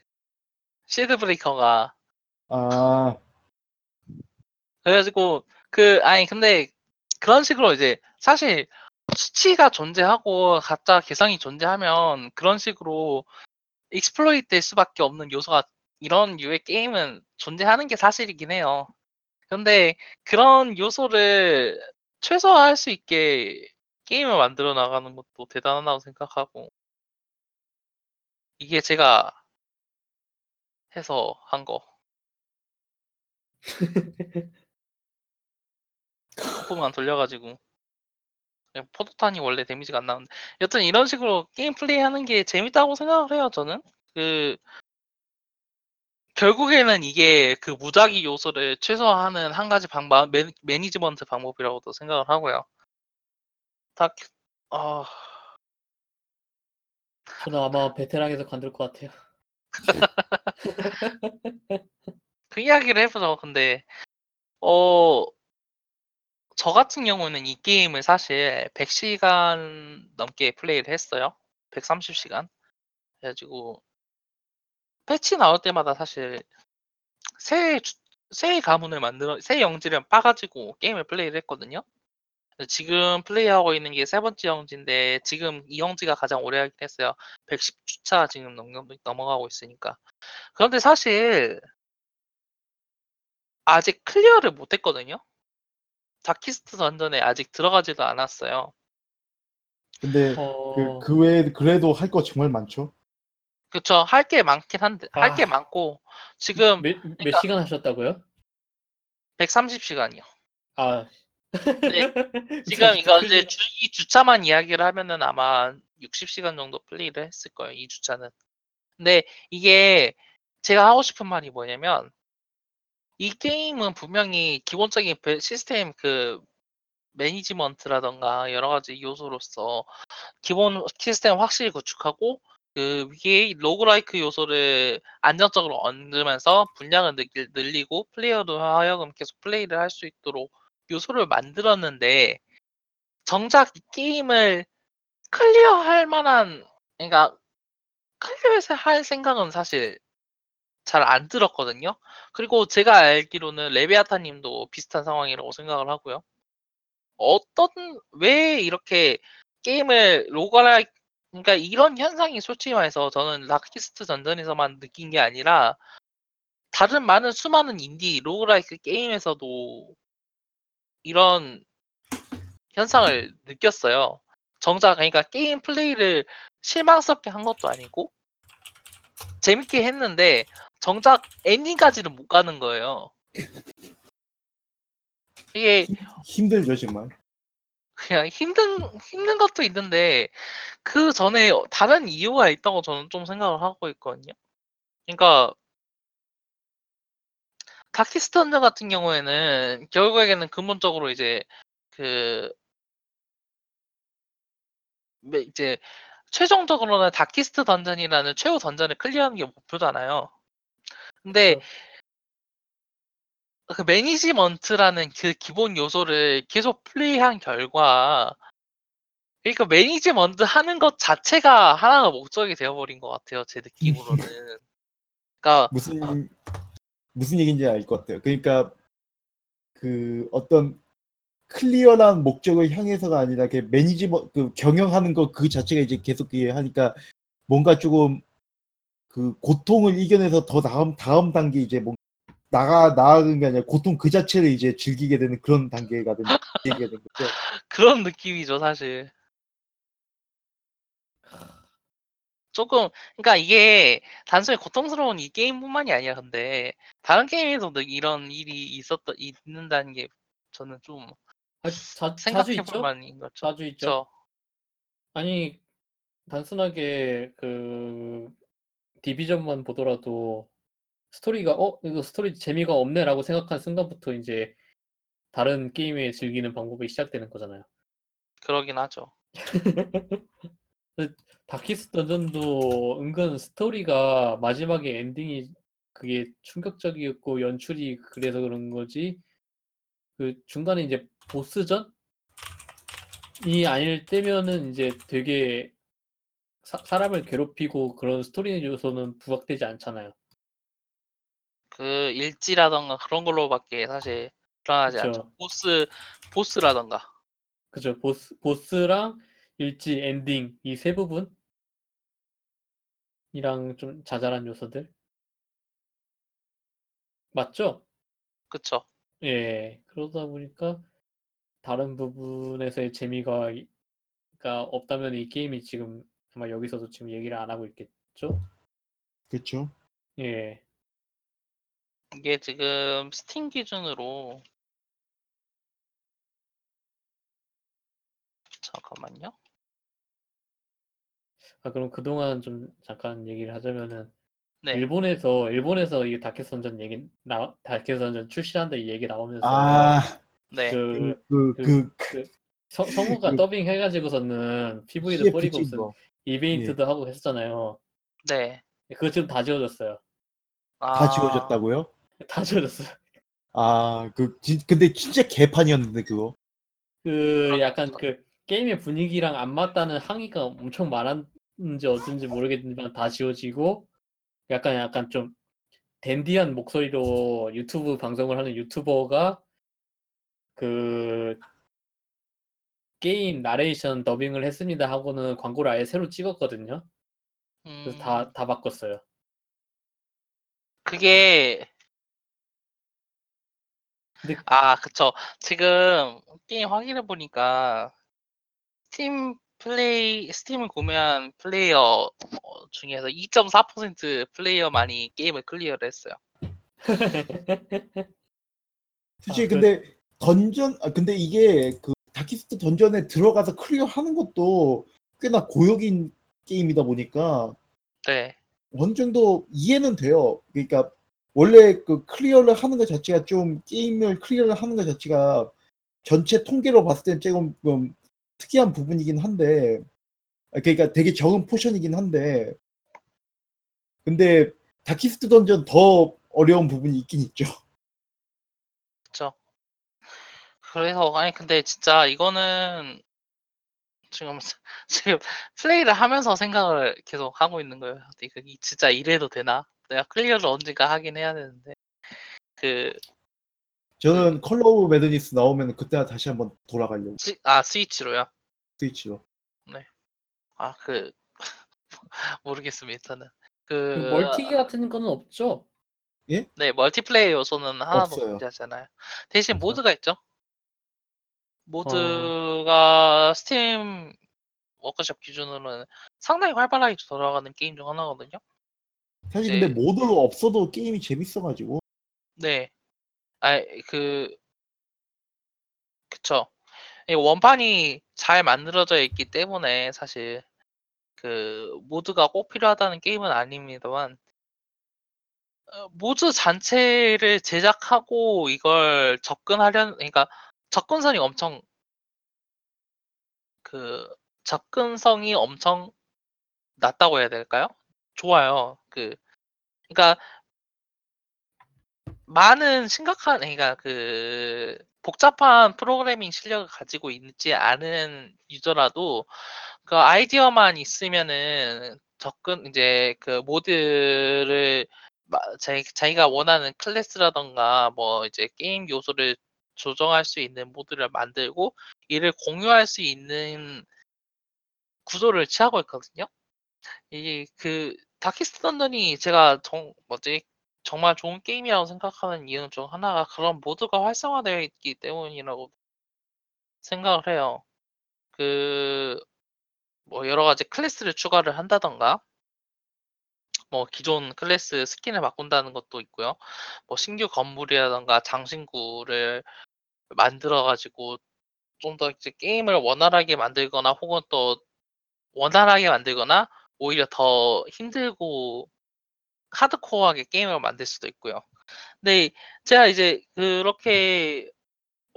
[SPEAKER 1] Shieldbreaker가.
[SPEAKER 2] 아.
[SPEAKER 1] 그래가지고 그 아니 근데 그런 식으로 이제 사실 수치가 존재하고 가짜 개성이 존재하면 그런 식으로 exploit 될 수밖에 없는 요소가 이런 류의 게임은 존재하는 게 사실이긴 해요. 근데 그런 요소를 최소화할 수 있게 게임을 만들어 나가는 것도 대단하다고 생각하고 이게 제가 해서 한 거. 포만 돌려가지고. 포도탄이 원래 데미지가 안 나오는데. 여튼 이런 식으로 게임 플레이 하는 게 재밌다고 생각을 해요 저는. 그 결국에는 이게 그 무작위 요소를 최소화하는 한 가지 방법 매, 매니지먼트 방법이라고도 생각을 하고요. 딱 아,
[SPEAKER 3] 저는 아마 베테랑에서 관둘 것 같아요.
[SPEAKER 1] 그 이야기를 해보죠. 근데 어 저 같은 경우는 이 게임을 사실 100시간 넘게 플레이를 했어요. 130시간. 그래가지고 패치 나올 때마다 사실 새, 주- 새 가문을 만들어 새 영지를 파가지고 게임을 플레이를 했거든요 지금 플레이하고 있는 게 세 번째 영지인데 지금 이 영지가 가장 오래 하긴 했어요. 110주차 지금 넘, 넘어가고 있으니까. 그런데 사실 아직 clear를 못했거든요. Darkest Dungeon에 아직 들어가지도 않았어요.
[SPEAKER 2] 근데
[SPEAKER 3] 어,
[SPEAKER 2] 그, 그 외에 그래도 할 거 정말 많죠.
[SPEAKER 1] 그쵸. 할게 많긴 한데, 할게
[SPEAKER 3] 아.
[SPEAKER 1] 많고, 지금
[SPEAKER 3] 몇, 몇
[SPEAKER 1] 그러니까-
[SPEAKER 3] 시간 하셨다고요?
[SPEAKER 1] 130시간이요.
[SPEAKER 3] 아
[SPEAKER 1] 네. 지금 이거 이제 주, 이 주차만 이야기를 하면은 아마 60시간 정도 플레이를 했을 거예요. 이 주차는. 근데 이게 제가 하고 싶은 말이 뭐냐면 이 게임은 분명히 기본적인 배- 시스템 그 매니지먼트라던가 여러 가지 요소로서 기본 시스템 확실히 구축하고 그 위에 로그라이크 요소를 안정적으로 얹으면서 분량을 늘- 늘리고 플레이어도 하여금 계속 플레이를 할 수 있도록 요소를 만들었는데 정작 이 게임을 클리어할 만한 그러니까 클리어해서 할 생각은 사실 잘 안 들었거든요. 그리고 제가 알기로는 레비아타님도 비슷한 상황이라고 생각을 하고요. 어떤 왜 이렇게 게임을 roguelike 그러니까 이런 현상이 솔직히 말해서 저는 Darkest Dungeon에서만 느낀 게 아니라 다른 많은 수많은 인디 roguelike 게임에서도 이런 현상을 느꼈어요. 정작 그러니까 게임 플레이를 실망스럽게 한 것도 아니고 재밌게 했는데 정작 엔딩까지는 못 가는 거예요. 이게
[SPEAKER 2] 힘들죠 정말.
[SPEAKER 1] 그냥 힘든 힘든 것도 있는데 그 전에 다른 이유가 있다고 저는 좀 생각을 하고 있거든요. 그러니까 다키스턴즈 같은 경우에는 결국에는 근본적으로 이제 그 매- 이제 최종적으로는 Darkest Dungeon이라는 최후 dungeon을 clear하는 게 목표잖아요. 근데 그 management라는 그 기본 요소를 계속 플레이한 결과 그러니까 management 하는 것 자체가 하나가 목적이 되어버린 것 같아요. 제 느낌으로는. 그러니까
[SPEAKER 2] 무슨 무슨 얘기인지 알 것 같아요. 그러니까 그 어떤 클리어한 목적을 향해서가 아니라 그 매니지먼 그 경영하는 거 그 자체가 이제 계속 하니까 뭔가 조금 그 고통을 이겨내서 더 다음 다음 단계 이제 뭐 나가 나아가는 게 아니라 고통 그 자체를 이제 즐기게 되는 그런 단계가 된 얘기가 된 거죠.
[SPEAKER 1] 그런 느낌이죠, 사실. 조금, 그러니까 이게 단순히 고통스러운 이 게임뿐만이 아니라 근데 다른 게임에서도 이런 일이 있었다 있는다는 게 저는 좀
[SPEAKER 3] 아, 자, 자주
[SPEAKER 1] 생각해볼
[SPEAKER 3] 있죠?
[SPEAKER 1] 만인 거죠.
[SPEAKER 3] 자주 있죠. 아니 단순하게 그 Division만 보더라도 스토리가 어 이거 스토리 재미가 없네라고 생각한 순간부터 이제 다른 게임에 즐기는 방법이 시작되는 거잖아요.
[SPEAKER 1] 그러긴 하죠.
[SPEAKER 3] Darkest Dungeon도 은근 스토리가 마지막에 엔딩이 그게 충격적이었고 연출이 그래서 그런 거지 그 중간에 이제 보스전이 아닐 때면은 이제 되게 사, 사람을 괴롭히고 그런 스토리 요소는 부각되지 않잖아요.
[SPEAKER 1] 그 일지라던가 그런 걸로밖에 사실 드러나지
[SPEAKER 3] 그쵸.
[SPEAKER 1] 않죠. 보스 보스라던가.
[SPEAKER 3] 그죠? 보스 보스랑 일지 엔딩 이 세 부분 이랑 좀 자잘한 요소들 맞죠?
[SPEAKER 1] 그쵸.
[SPEAKER 3] 예, 그러다 보니까 다른 부분에서의 재미가 이- 가 없다면 이 게임이 지금 아마 여기서도 지금 얘기를 안 하고 있겠죠?
[SPEAKER 2] 그렇죠.
[SPEAKER 3] 예,
[SPEAKER 1] 이게 지금 스팀 기준으로 잠깐만요.
[SPEAKER 3] 아 그럼 그동안 좀 잠깐 얘기를 하자면은
[SPEAKER 1] 네.
[SPEAKER 3] 일본에서 일본에서 이 다켓 선전 얘기 나 다켓 선전 출시한다 이 얘기 나오면서
[SPEAKER 2] 아,
[SPEAKER 1] 네.
[SPEAKER 3] 그
[SPEAKER 2] 그, 그, 그,
[SPEAKER 3] 성, 성우가
[SPEAKER 2] 그-
[SPEAKER 3] 더빙 해가지고서는 PV도 뿌리고
[SPEAKER 2] 찍은
[SPEAKER 3] 무슨
[SPEAKER 2] 거.
[SPEAKER 3] 이베인트도 하고 했었잖아요.
[SPEAKER 1] 네.
[SPEAKER 3] 그거 지금 다 지워졌어요.
[SPEAKER 1] 아,
[SPEAKER 2] 다 지워졌다고요?
[SPEAKER 3] 다 지워졌어요.
[SPEAKER 2] 아, 그, 진, 근데 진짜 개판이었는데, 그거.
[SPEAKER 3] 그 약간 그 게임의 분위기랑 안 맞다는 항의가 엄청 많았 는지 어쩐지 모르겠지만 다 지워지고 약간 약간 좀 댄디한 목소리로 유튜브 방송을 하는 유튜버가 그 게임 나레이션 더빙을 했습니다 하고는 광고를 아예 새로 찍었거든요. 그래서
[SPEAKER 1] 음,
[SPEAKER 3] 다 다 바꿨어요.
[SPEAKER 1] 그게
[SPEAKER 3] 근데-
[SPEAKER 1] 아 그쵸 지금 게임 확인해 보니까 스팀 플레이 Steam을 구매한 플레이어 어, 중에서 2.4% 플레이어만이 게임을 clear를 했어요.
[SPEAKER 2] 솔직히
[SPEAKER 3] 아,
[SPEAKER 2] 근데 던전 아 근데 이게 그 Darkest Dungeon에 들어가서 clear 하는 것도 꽤나 고역인 게임이다 보니까
[SPEAKER 1] 네,
[SPEAKER 2] 어느 정도 이해는 돼요. 그러니까 원래 그 clear를 하는 것 자체가 좀 게임을 clear를 하는 것 자체가 전체 통계로 봤을 땐 조금 좀 특이한 부분이긴 한데 아, 그러니까 되게 적은 portion이긴 한데 근데 Darkest Dungeon 더 어려운 부분이 있긴 있죠.
[SPEAKER 1] 그쵸. 그래서 아니 근데 진짜 이거는 지금 지금 플레이를 하면서 생각을 계속 하고 있는 거예요. 이거 이- 진짜 이래도 되나? 내가 clear를 언젠가 하긴 해야 되는데 그
[SPEAKER 2] 저는 Color of Madness 나오면 그때 다시 한번 돌아가려고
[SPEAKER 1] 스, 아 스위치로요.
[SPEAKER 2] 스위치로.
[SPEAKER 1] 아 그 모르겠습니다. 저는
[SPEAKER 3] 그그 멀티기 같은 거는 없죠?
[SPEAKER 1] 네 multiplay 요소는 하나도
[SPEAKER 2] 없어요.
[SPEAKER 1] 존재하잖아요. 대신
[SPEAKER 3] 그래서?
[SPEAKER 1] mod가 있죠.
[SPEAKER 3] 어.
[SPEAKER 1] mod가 Steam Workshop 기준으로는 상당히 활발하게 돌아가는 게임 중 하나거든요.
[SPEAKER 2] 사실
[SPEAKER 1] 네.
[SPEAKER 2] 근데 mod가 없어도 게임이 재밌어가지고
[SPEAKER 1] 네. 아, 그, 그쵸. 이 원판이 잘 만들어져 있기 때문에 사실 그 mod가 꼭 필요하다는 게임은 아닙니다만 어, 모드 자체를 제작하고 이걸 접근하려는 그러니까 접근성이 엄청 그 접근성이 엄청 낮다고 해야 될까요? 좋아요. 그 그러니까 많은 심각한 그러니까 그 복잡한 프로그래밍 실력을 가지고 있지 않은 유저라도 그 아이디어만 있으면은 접근 이제 그 모드를 마- 자기, 자기가 원하는 클래스라던가 뭐 이제 게임 요소를 조정할 수 있는 모드를 만들고 이를 공유할 수 있는 구조를 취하고 있거든요. 이게 그 다키스트 던전이 제가 정 뭐지 정말 좋은 게임이라고 생각하는 이유 중 하나가 그런 모드가 활성화되어 있기 때문이라고 생각을 해요. 그 뭐 여러 가지 클래스를 추가를 한다던가 뭐 기존 클래스 스킨을 바꾼다는 것도 있고요. 뭐 신규 건물이라던가 장신구를 만들어 가지고 좀 더 이제 게임을 원활하게 만들거나 혹은 또 원활하게 만들거나 오히려 더 힘들고 하드코어하게 게임을 만들 수도 있고요. 근데 제가 이제 그렇게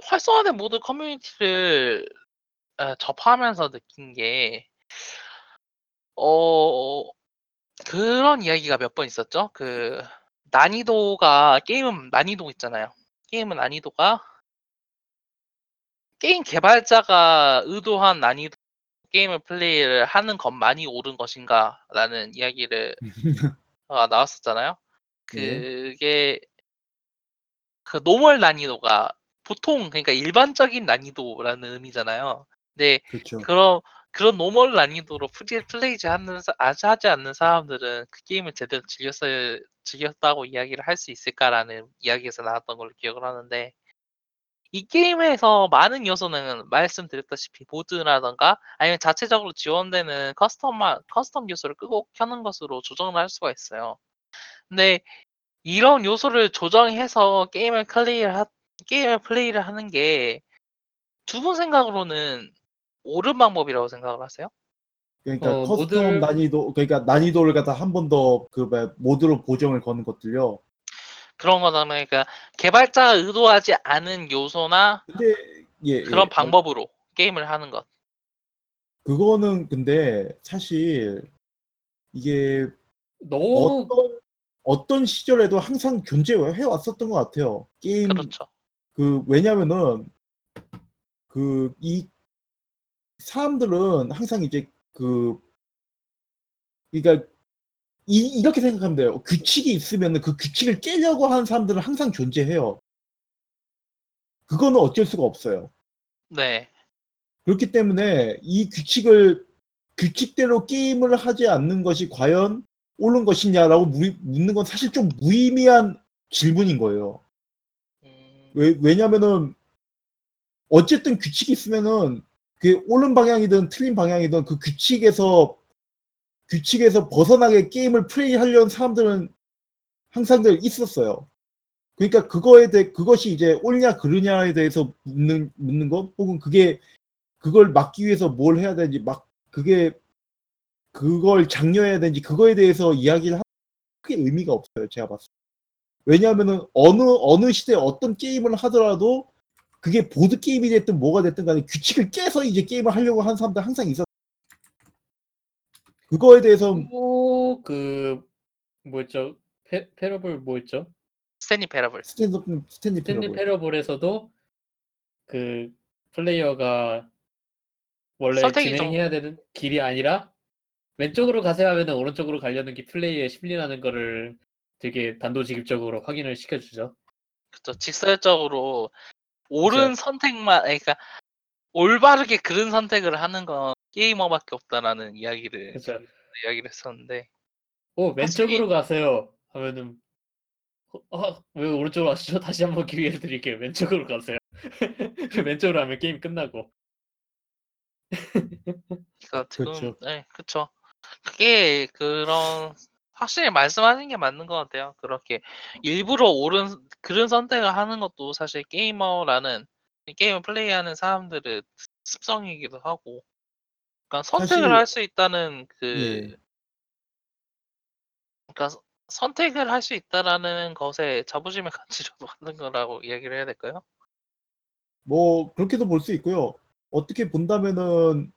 [SPEAKER 1] 활성화된 모드 커뮤니티를 어, 접하면서 느낀 게 어, 그런 이야기가 몇 번 있었죠. 그 난이도가 게임은 난이도 있잖아요. 게임은 난이도가 게임 개발자가 의도한 난이도 게임을 플레이를 하는 것만이 옳은 것인가 라는 이야기를 어, 나왔었잖아요.
[SPEAKER 2] 예.
[SPEAKER 1] 그게 그 normal 난이도가 보통 그러니까 일반적인 난이도라는 의미잖아요. 근데
[SPEAKER 2] 그렇죠.
[SPEAKER 1] 그런 그런 normal 난이도로 프리 플레이지 하는 사- 아주 하지 않는 사람들은 그 게임을 제대로 즐겼어야 즐겼다고 이야기를 할 수 있을까라는 이야기에서 나왔던 걸로 기억을 하는데 이 게임에서 많은 요소는 말씀드렸다시피 모드라던가 아니면 자체적으로 지원되는 custom custom 요소를 끄고 켜는 것으로 조정을 할 수가 있어요. 근데 이런 요소를 조정해서 게임을 클리어 하, 게임을 플레이를 하는 게 두 분 생각으로는 옳은 방법이라고 생각을 하세요?
[SPEAKER 2] 그러니까
[SPEAKER 3] 어,
[SPEAKER 2] custom
[SPEAKER 3] 모드를-
[SPEAKER 2] 난이도 그러니까 난이도를 갖다 한 번 더 그 모드로 보정을 거는 것들요.
[SPEAKER 1] 그런 거잖아요. 그러니까 개발자가 의도하지 않은 요소나
[SPEAKER 2] 근데 예,
[SPEAKER 1] 그런
[SPEAKER 2] 예.
[SPEAKER 1] 방법으로 게임을 하는 것.
[SPEAKER 2] 그거는 근데 사실 이게
[SPEAKER 3] 너무
[SPEAKER 2] 어떤 어떤 시절에도 항상 존재해 왔었던 것 같아요. 게임
[SPEAKER 1] 그렇죠.
[SPEAKER 2] 그 왜냐면은 그 이 사람들은 항상 이제 그 그러니까 이, 이렇게 생각하면 돼요. 규칙이 있으면은 그 규칙을 깨려고 하는 사람들은 항상 존재해요. 그거는 어쩔 수가 없어요.
[SPEAKER 1] 네.
[SPEAKER 2] 그렇기 때문에 이 규칙을 규칙대로 게임을 하지 않는 것이 과연 옳은 것이냐라고 무- 묻는 건 사실 좀 무의미한 질문인 거예요.
[SPEAKER 1] 음,
[SPEAKER 2] 왜, 왜냐면은 어쨌든 규칙이 있으면은 그 옳은 방향이든 틀린 방향이든 그 규칙에서 규칙에서 벗어나게 게임을 플레이하려는 사람들은 항상 늘 있었어요. 그러니까 그거에 대해 그것이 이제 옳냐 그르냐에 대해서 묻는 묻는 것 혹은 그게 그걸 막기 위해서 뭘 해야 되는지 막 그게 그걸 장려해야 되는지 그거에 대해서 이야기를 하는 크게 의미가 없어요. 제가 봤을 때. 왜냐하면은 어느 어느 시대 어떤 게임을 하더라도 그게 보드 게임이 됐든 뭐가 됐든 간에 규칙을 깨서 이제 게임을 하려고 하는 사람들 항상 있었. 그거에 대해서
[SPEAKER 3] 그리고 그 뭐였죠? 패, 패러블 뭐였죠?
[SPEAKER 1] 스탠리 패러블.
[SPEAKER 2] 스탠드 스탠디
[SPEAKER 3] 스탠리
[SPEAKER 2] 패러블
[SPEAKER 3] 패러블에서도 그 플레이어가 원래
[SPEAKER 1] 선택이 좀-
[SPEAKER 3] 진행해야 되는 길이 아니라 왼쪽으로 가세요 하면은 오른쪽으로 가려는 게 플레이의 심리라는 거를 되게 단도직입적으로 확인을 시켜주죠.
[SPEAKER 1] 그쵸. 직설적으로 옳은. 선택만, 아니, 그러니까 올바르게 그른 선택을 하는 건 게이머밖에 없다라는 이야기를
[SPEAKER 3] 그렇죠.
[SPEAKER 1] 이야기를 했었는데
[SPEAKER 3] 오
[SPEAKER 1] 사실
[SPEAKER 3] 왼쪽으로 가세요 하면은 어, 어, 왜 오른쪽으로 가시죠? 다시 한번 기회를 드릴게요. 왼쪽으로 가세요. 왼쪽으로 하면 게임 끝나고.
[SPEAKER 1] 그러니까 지금
[SPEAKER 2] 그쵸.
[SPEAKER 1] 네, 그쵸. 그게 그런 확실히 말씀하신 게 맞는 것 같아요. 그렇게 일부러 옳은 그런 선택을 하는 것도 사실 게이머라는 게임을 플레이하는 사람들의 습성이기도 하고, 그러니까 선택을
[SPEAKER 2] 사실-
[SPEAKER 1] 할 수 있다는 그,
[SPEAKER 2] 예.
[SPEAKER 1] 그러니까 서- 선택을 할 수 있다라는 것에 자부심을 가지려고 하는 거라고 이야기를 해야 될까요?
[SPEAKER 2] 뭐 그렇게도 볼 수 있고요. 어떻게 본다면은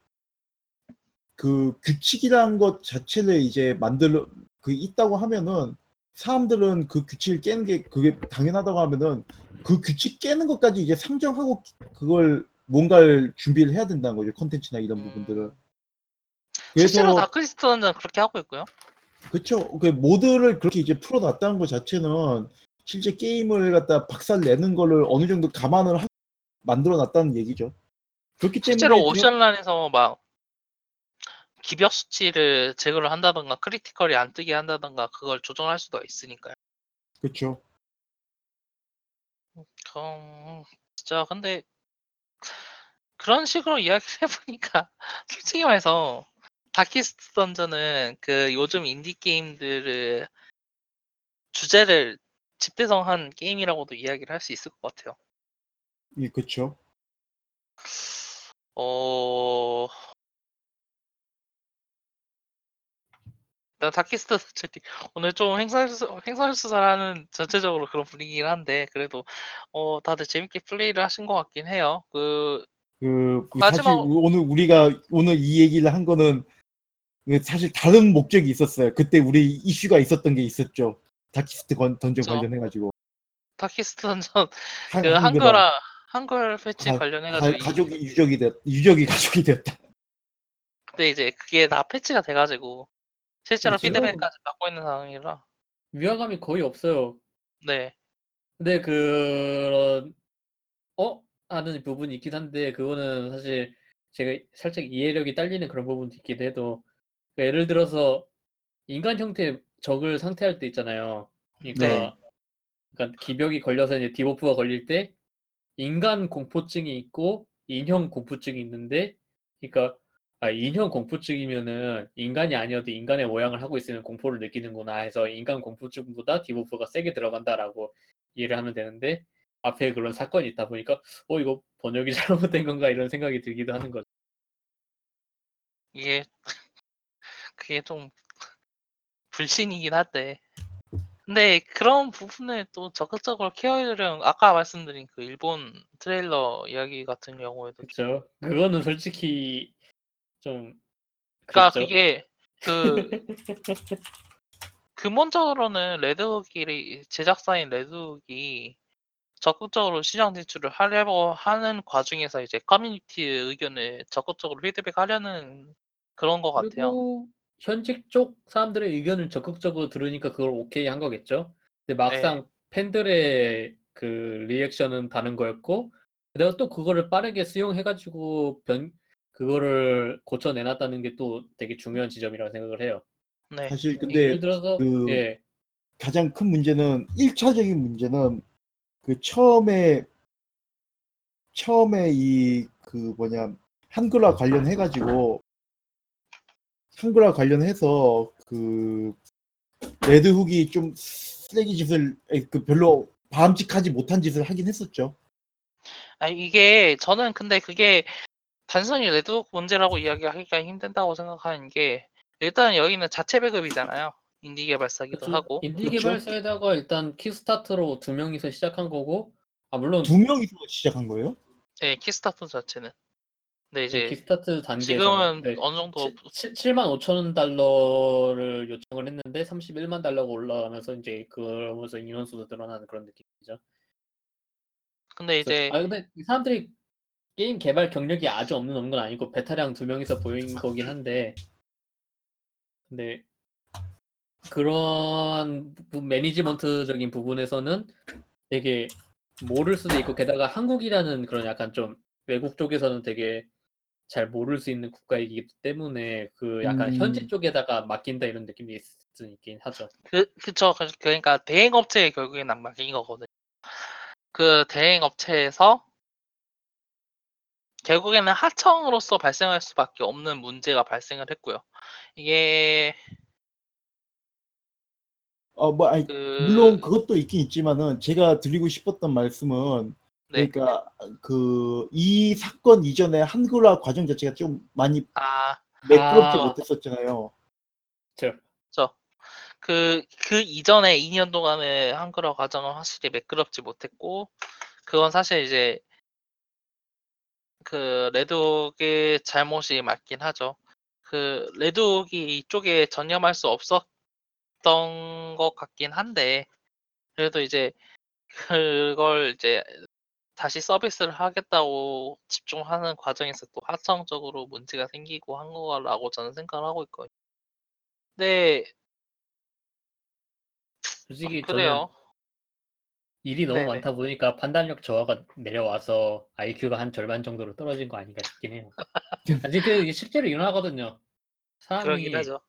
[SPEAKER 2] 그 규칙이라는 것 자체를 이제 만들어 그 있다고 하면은 사람들은 그 규칙을 깨는 게 그게 당연하다고 하면은 그 규칙 깨는 것까지 이제 상정하고 그걸 뭔가를 준비를 해야 된다는 거죠. 컨텐츠나 이런
[SPEAKER 1] 음.
[SPEAKER 2] 부분들은.
[SPEAKER 1] 실제로
[SPEAKER 2] 그래서
[SPEAKER 1] 던전 그렇게 하고 있고요.
[SPEAKER 2] 그쵸. 그 모드를 그렇게 이제 풀어놨다는 것 자체는 실제 게임을 갖다 박살 내는 거를 어느 정도 감안을 하, 만들어놨다는 얘기죠. 그렇기 때문에
[SPEAKER 1] 실제로 오션란에서 막 기벽 수치를 제거를 한다던가 크리티컬이 안 뜨게 한다던가 그걸 조정할 수도 있으니까요.
[SPEAKER 2] 그쵸.
[SPEAKER 1] 그럼 진짜 근데 그런 식으로 이야기를 해보니까 솔직히 말해서 다키스트 던전은 그 요즘 인디 게임들을 주제를 집대성한 게임이라고도 이야기를 할 수 있을 것 같아요.
[SPEAKER 2] 예, 그쵸.
[SPEAKER 1] 어. 나 다키스트 채팅 오늘 좀 행사수 행사수사라는 전체적으로 그런 분위기긴 한데 그래도 어 다들 재밌게 플레이를 하신 것 같긴 해요. 그
[SPEAKER 2] 그, 그
[SPEAKER 1] 마지막-
[SPEAKER 2] 사실 오늘 우리가 오늘 이 얘기를 한 거는 그 사실 다른 목적이 있었어요. 그때 우리 이슈가 있었던 게 있었죠. 다키스트 건, 던전
[SPEAKER 1] 그쵸.
[SPEAKER 2] 관련해가지고.
[SPEAKER 1] 다키스트 던전
[SPEAKER 2] 한-
[SPEAKER 1] 그
[SPEAKER 2] 한글화.
[SPEAKER 1] 한글 패치
[SPEAKER 2] 가-
[SPEAKER 1] 관련해가지고
[SPEAKER 2] 가, 가족이 유적이 됐, 유적이 가족이 됐다.
[SPEAKER 1] 근데 이제 그게 다 패치가 돼가지고 실제로
[SPEAKER 2] 그쵸.
[SPEAKER 1] 피드백까지 받고 있는 상황이라
[SPEAKER 3] 위화감이 거의 없어요.
[SPEAKER 1] 네
[SPEAKER 3] 근데 그런 어 하는 부분이 있긴 한데 그거는 사실 제가 살짝 이해력이 딸리는 그런 부분도 있긴 해도 그러니까 예를 들어서 인간 형태 적을 상대할 때 있잖아요. 그러니까,
[SPEAKER 2] 네.
[SPEAKER 3] 그러니까 기벽이 걸려서 이제 debuff가 걸릴 때 인간 공포증이 있고 인형 공포증이 있는데 그러니까 아, 인형 공포증이면은 인간이 아니어도 인간의 모양을 하고 있으면 공포를 느끼는구나 해서 인간 공포증보다 debuff가 세게 들어간다라고 이해를 하면 되는데 앞에 그런 사건이 있다 보니까 어 이거 번역이 잘못된 건가 이런 생각이 들기도 하는 거죠.
[SPEAKER 1] 이게 그게 좀 불신이긴 한데 근데 그런 부분을 또 적극적으로 care해주려면 아까 말씀드린 그 일본 트레일러 이야기 같은 경우에도
[SPEAKER 3] 그렇죠. 그거는 솔직히 좀
[SPEAKER 1] 그러니까
[SPEAKER 3] 그랬죠.
[SPEAKER 1] 그게 그 근본적으로는 레드욱이 제작사인 레드욱이 적극적으로 시장 진출을 하려고 하는 과정에서 이제 커뮤니티의 의견을 적극적으로 피드백하려는 그런 것 같아요.
[SPEAKER 3] 그리고 현직 쪽 사람들의 의견을 적극적으로 들으니까 그걸 오케이 한 거겠죠. 근데 막상
[SPEAKER 1] 네.
[SPEAKER 3] 팬들의 그 리액션은 다른 거였고, 내가 또 그거를 빠르게 수용해가지고 변 그거를 고쳐내놨다는 게 또 되게 중요한 지점이라고 생각을 해요.
[SPEAKER 1] 네.
[SPEAKER 2] 사실 근데
[SPEAKER 3] 예를 들어서
[SPEAKER 2] 그
[SPEAKER 3] 예,
[SPEAKER 2] 가장 큰 문제는 1차적인 문제는 그 처음에 처음에 이 그 뭐냐 한글화 관련해 가지고 한글화 관련해서 그 레드훅이 좀 쓰레기 짓을 에, 그 별로 바람직하지 못한 짓을 하긴 했었죠.
[SPEAKER 1] 아 이게 저는 근데 그게 단순히 레드훅 문제라고 이야기하기가 힘들다고 생각하는 게 일단 여기는 자체 배급이잖아요. 인디 개발사기도
[SPEAKER 3] 그쵸.
[SPEAKER 1] 하고
[SPEAKER 3] 인디
[SPEAKER 2] 그쵸.
[SPEAKER 3] 개발사에다가 일단 킥스타트로 두 명이서 시작한 거고 아 물론
[SPEAKER 2] 두 명이서 시작한 거예요?
[SPEAKER 1] 네, 킥스타터 자체는. 근데 이제
[SPEAKER 3] 킥스타트 단계에서
[SPEAKER 1] 지금은
[SPEAKER 3] 네,
[SPEAKER 1] 어느 정도
[SPEAKER 3] 7만 5천 달러를 요청을 했는데 31만 달러가 올라가면서 이제 그러면서 인원수도 늘어나는 그런 느낌이죠.
[SPEAKER 1] 근데 이제
[SPEAKER 3] 아 근데 이 사람들이 게임 개발 경력이 아주 없는 건 아니고 베테랑 두 명이서 보인 거긴 한데 근데 그런 부- 매니지먼트적인 부분에서는 되게 모를 수도 있고 게다가 한국이라는 그런 약간 좀 외국 쪽에서는 되게 잘 모를 수 있는 국가이기 때문에 그 약간
[SPEAKER 2] 음.
[SPEAKER 3] 현지 쪽에다가 맡긴다 이런 느낌이 있긴 하죠.
[SPEAKER 1] 그 그쵸 그- 그러니까 대행 업체에 결국엔 안 맡긴 거거든요. 그 대행 업체에서 결국에는 하청으로서 발생할 수밖에 없는 문제가 발생을 했고요. 이게
[SPEAKER 2] 어 뭐 아니
[SPEAKER 1] 그
[SPEAKER 2] 물론 그것도 있긴 있지만은 제가 드리고 싶었던 말씀은
[SPEAKER 1] 네.
[SPEAKER 2] 그러니까 그 이 사건 이전에 한글화 과정 자체가 좀 많이
[SPEAKER 1] 아
[SPEAKER 2] 매끄럽지
[SPEAKER 3] 아.
[SPEAKER 2] 못했었잖아요.
[SPEAKER 3] 저
[SPEAKER 1] 그, 그 이전에 2년 동안의 한글화 과정은 확실히 매끄럽지 못했고, 그건 사실 이제, 그, 레드옥의 잘못이 맞긴 하죠. 그, 레드옥이 이쪽에 전념할 수 없었 던 것 같긴 한데, 그래도 이제, 그걸 이제, 다시 서비스를 하겠다고 집중하는 과정에서 또 하청적으로 문제가 생기고 한 거라고 저는 생각을 하고 있거든요. 근데,
[SPEAKER 3] 솔직히 저는
[SPEAKER 1] 그래요.
[SPEAKER 3] 일이 너무
[SPEAKER 1] 네네.
[SPEAKER 3] 많다 보니까 판단력 저하가 내려와서 IQ가 한 절반 정도로 떨어진 거 아닌가 싶긴 해요. 아직 그 이게 실제로 일어나거든요. 사람이
[SPEAKER 1] 그러긴 하죠.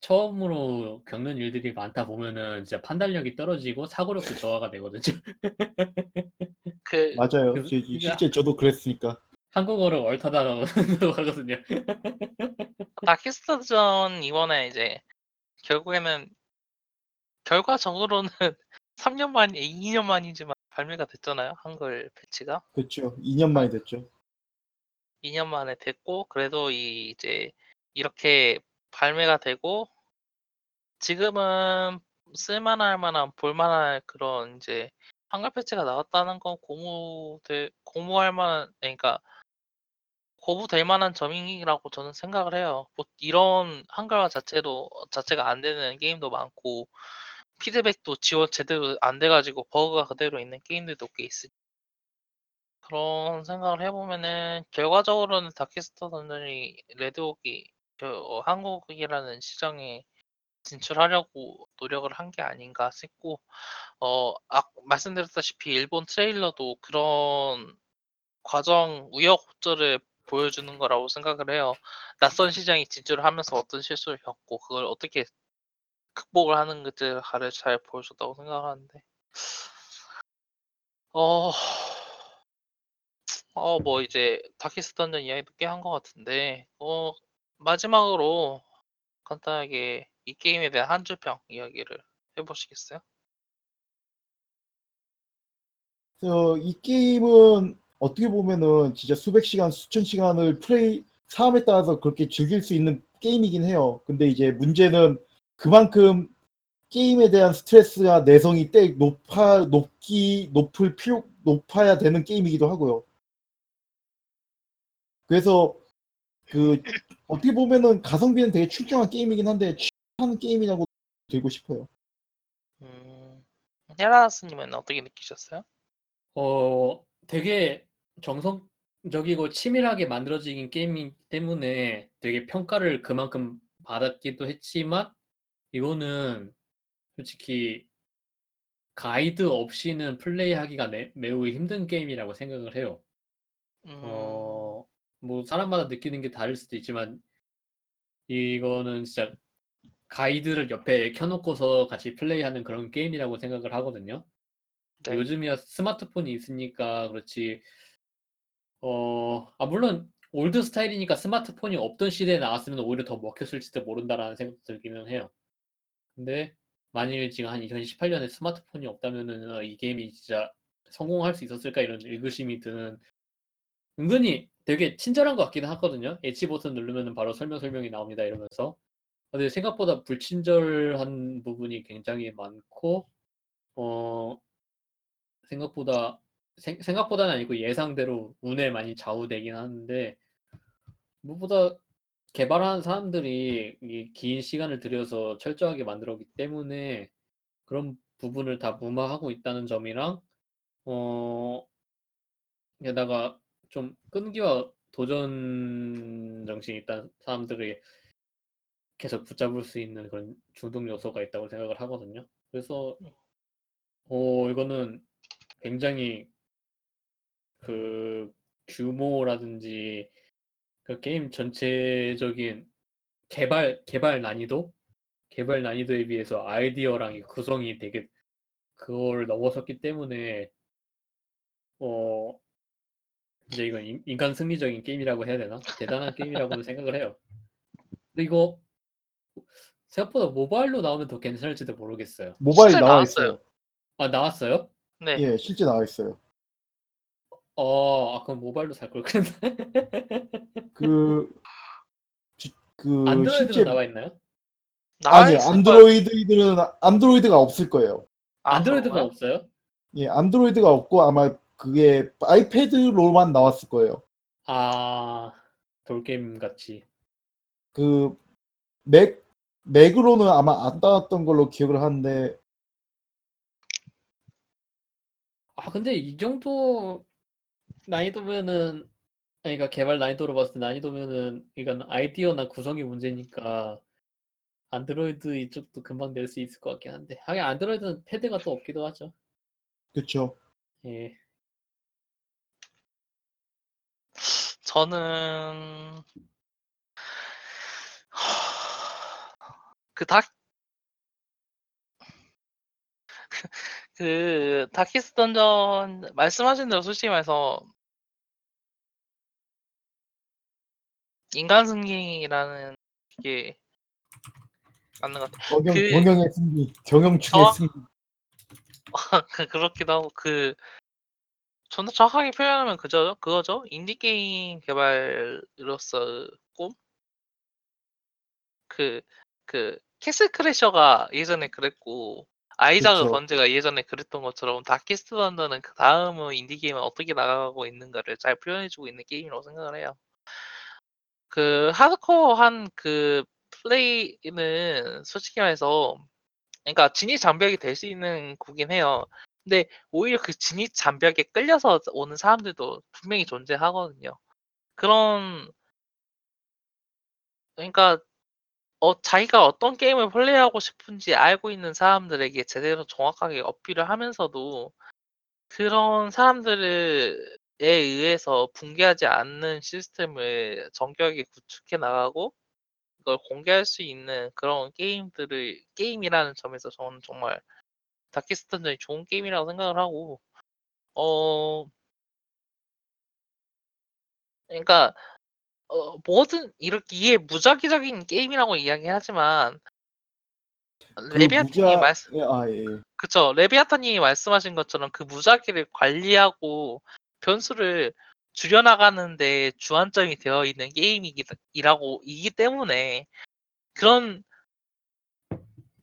[SPEAKER 3] 처음으로 겪는 일들이 많다 보면은 진짜 판단력이 떨어지고 사고력도 저하가 되거든요.
[SPEAKER 1] 그,
[SPEAKER 2] 맞아요.
[SPEAKER 3] 그-
[SPEAKER 2] 실제 저도 그랬으니까.
[SPEAKER 3] 한국어를 얼타다가 하거든요.
[SPEAKER 1] 다키스타전 이번에 이제 결국에는 결과적으로는 3년 만, 2년 만이지만 발매가 됐잖아요. 한글 패치가
[SPEAKER 2] 그렇죠. 2년 만이 됐죠.
[SPEAKER 1] 2년 만에 됐고 그래도 이 이제 이렇게 발매가 되고 지금은 쓸만할 만한 볼만할 그런 이제 한글 패치가 나왔다는 건 고무될 고무할 만한 그러니까 거부될 만한 점이라고 저는 생각을 해요. 뭐 이런 한글화 자체로 자체가 안 되는 게임도 많고 피드백도 지원 제대로 안 돼가지고 버그가 그대로 있는 게임들도 꽤 있으니 그런 생각을 해보면은 결과적으로는 다키스타 던전이 레드옥이 그 한국이라는 시장에 진출하려고 노력을 한 게 아닌가 싶고 어 아, 말씀드렸다시피 일본 트레일러도 그런 과정 우여곡절을 보여주는 거라고 생각을 해요. 낯선 시장에 진출을 하면서 어떤 실수를 겪고 그걸 어떻게 극복을 하는 것들을 잘 보여줬다고 생각하는데 어, 어, 뭐 이제 다키스 던전 이야기도 꽤 한 것 같은데 어, 마지막으로 간단하게 이 게임에 대한 한 줄평 이야기를 해보시겠어요?
[SPEAKER 2] 그래서 이 게임은 어떻게 보면은 진짜 수백 시간, 수천 시간을 플레이 사람에 따라서 그렇게 즐길 수 있는 게임이긴 해요. 근데 이제 문제는 그만큼 게임에 대한 스트레스가 내성이 때 높아 높기 높을 필요 높아야 되는 게임이기도 하고요. 그래서 그 어떻게 보면은 가성비는 되게 출중한 게임이긴 한데 취하는 게임이라고 들고 싶어요.
[SPEAKER 1] 음, 헤라스님은 어떻게 느끼셨어요?
[SPEAKER 3] 어, 되게 정성적이고 치밀하게 만들어진 게임이기 때문에 되게 평가를 그만큼 받았기도 했지만 이거는 솔직히 가이드 없이는 플레이하기가 매, 매우 힘든 게임이라고 생각을 해요.
[SPEAKER 1] 음,
[SPEAKER 3] 어, 뭐 사람마다 느끼는 게 다를 수도 있지만 이거는 진짜 가이드를 옆에 켜놓고서 같이 플레이하는 그런 게임이라고 생각을 하거든요.
[SPEAKER 1] 네.
[SPEAKER 3] 요즘이야 스마트폰이 있으니까 그렇지. 어, 아 물론 old style이니까 스마트폰이 없던 시대에 나왔으면 오히려 더 먹혔을지도 모른다라는 생각 들기는 해요. 근데 만일 지금 한 2018년에 스마트폰이 없다면은 어, 이 게임이 진짜 성공할 수 있었을까 이런 의구심이 드는 은근히 되게 친절한 것 같기는 하거든요. H 버튼 누르면은 바로 설명 설명이 나옵니다 이러면서. 근데 생각보다 불친절한 부분이 굉장히 많고 어 생각보다 생, 생각보다는 아니고 예상대로 운에 많이 좌우되긴 하는데 무엇보다 개발하는 사람들이 이 긴 시간을 들여서 철저하게 만들었기 때문에 그런 부분을 다 무마하고 있다는 점이랑 어 게다가 좀 끈기와 도전 정신이 있다는 사람들이 계속 붙잡을 수 있는 그런 중독 요소가 있다고 생각을 하거든요. 그래서 어 이거는 굉장히 그 규모라든지 그 게임 전체적인 개발 개발 난이도 개발 난이도에 비해서 아이디어랑 이 구성이 되게 그걸 넘어섰기 때문에 어 이제 이건 인- 인간 승리적인 게임이라고 해야 되나 대단한 게임이라고는 생각을 해요. 근데 이거 생각보다 모바일로 나오면 더 괜찮을지도 모르겠어요.
[SPEAKER 2] 모바일
[SPEAKER 1] 실제
[SPEAKER 2] 나와
[SPEAKER 1] 나왔어요.
[SPEAKER 2] 있어요.
[SPEAKER 3] 아 나왔어요?
[SPEAKER 1] 네.
[SPEAKER 2] 예, 실제 나와 있어요.
[SPEAKER 3] 어, 아, 그럼 모바일로 살 걸 그랬나?
[SPEAKER 2] 그, 지- 그
[SPEAKER 3] 안드로이드로
[SPEAKER 2] 실제
[SPEAKER 3] 나와 있나요?
[SPEAKER 1] 나와
[SPEAKER 2] 아니
[SPEAKER 1] 있을.
[SPEAKER 2] 안드로이드들은 안드로이드가 없을 거예요.
[SPEAKER 1] 아,
[SPEAKER 3] 안드로이드가
[SPEAKER 1] 그런가요?
[SPEAKER 3] 없어요?
[SPEAKER 2] 예, 안드로이드가 없고 아마 그게 아이패드로만 나왔을 거예요.
[SPEAKER 3] 아, 돌게임 같이.
[SPEAKER 2] 그 맥, 맥으로는 아마 안 나왔던 걸로 기억을 하는데
[SPEAKER 3] 아, 근데 이 정도 난이도면은, 그러니까 개발 난이도로 봤을 때 난이도면은, 이건 아이디어나 구성이 문제니까, 안드로이드 이쪽도 금방 낼 수 있을 것 같긴 한데. 하긴 안드로이드는 패드가 또 없기도 하죠.
[SPEAKER 2] 그쵸.
[SPEAKER 3] 예.
[SPEAKER 1] 저는 그닥 그 다키스 던전 말씀하신 대로 솔직히 말해서 인간 승리라는 게 맞는 것 같아요.
[SPEAKER 2] 경영,
[SPEAKER 1] 그-
[SPEAKER 2] 경영의 승리, 경영충의
[SPEAKER 1] 어?
[SPEAKER 2] 승리.
[SPEAKER 1] 그- 그렇기도 하고 그 저는 정확하게 표현하면 그죠 그거죠 인디 게임 개발로서 꿈? 그, 그, 캐슬 크래셔가 예전에 그랬고, 아이작의
[SPEAKER 2] 그쵸.
[SPEAKER 1] 번제가 예전에 그랬던 것처럼, 다키스트 던전은 그 다음은 인디 게임은 어떻게 나가고 있는가를 잘 표현해주고 있는 게임이라고 생각을 해요. 그, 하드코어한 그 플레이는 솔직히 말해서, 그러니까 진입 장벽이 될 수 있는 구간이긴 해요. 근데 오히려 그 진입 장벽에 끌려서 오는 사람들도 분명히 존재하거든요. 그런, 그러니까 어, 자기가 어떤 게임을 플레이하고 싶은지 알고 있는 사람들에게 제대로 정확하게 어필을 하면서도 그런 사람들에 의해서 붕괴하지 않는 시스템을 정교하게 구축해 나가고 그걸 공개할 수 있는 그런 게임들을 게임이라는 점에서 저는 정말 다키스턴전이 좋은 게임이라고 생각을 하고 어 그러니까 어, 뭐든 이렇게 이게 무작위적인 게임이라고 이야기하지만
[SPEAKER 2] 그
[SPEAKER 1] 레비아탄이
[SPEAKER 2] 무자,
[SPEAKER 1] 말씀
[SPEAKER 2] 예, 아, 예.
[SPEAKER 1] 그쵸. 레비아탄님이 말씀하신 것처럼 그 무작위를 관리하고 변수를 줄여나가는데 주안점이 되어 있는 게임이라고 이기 때문에 그런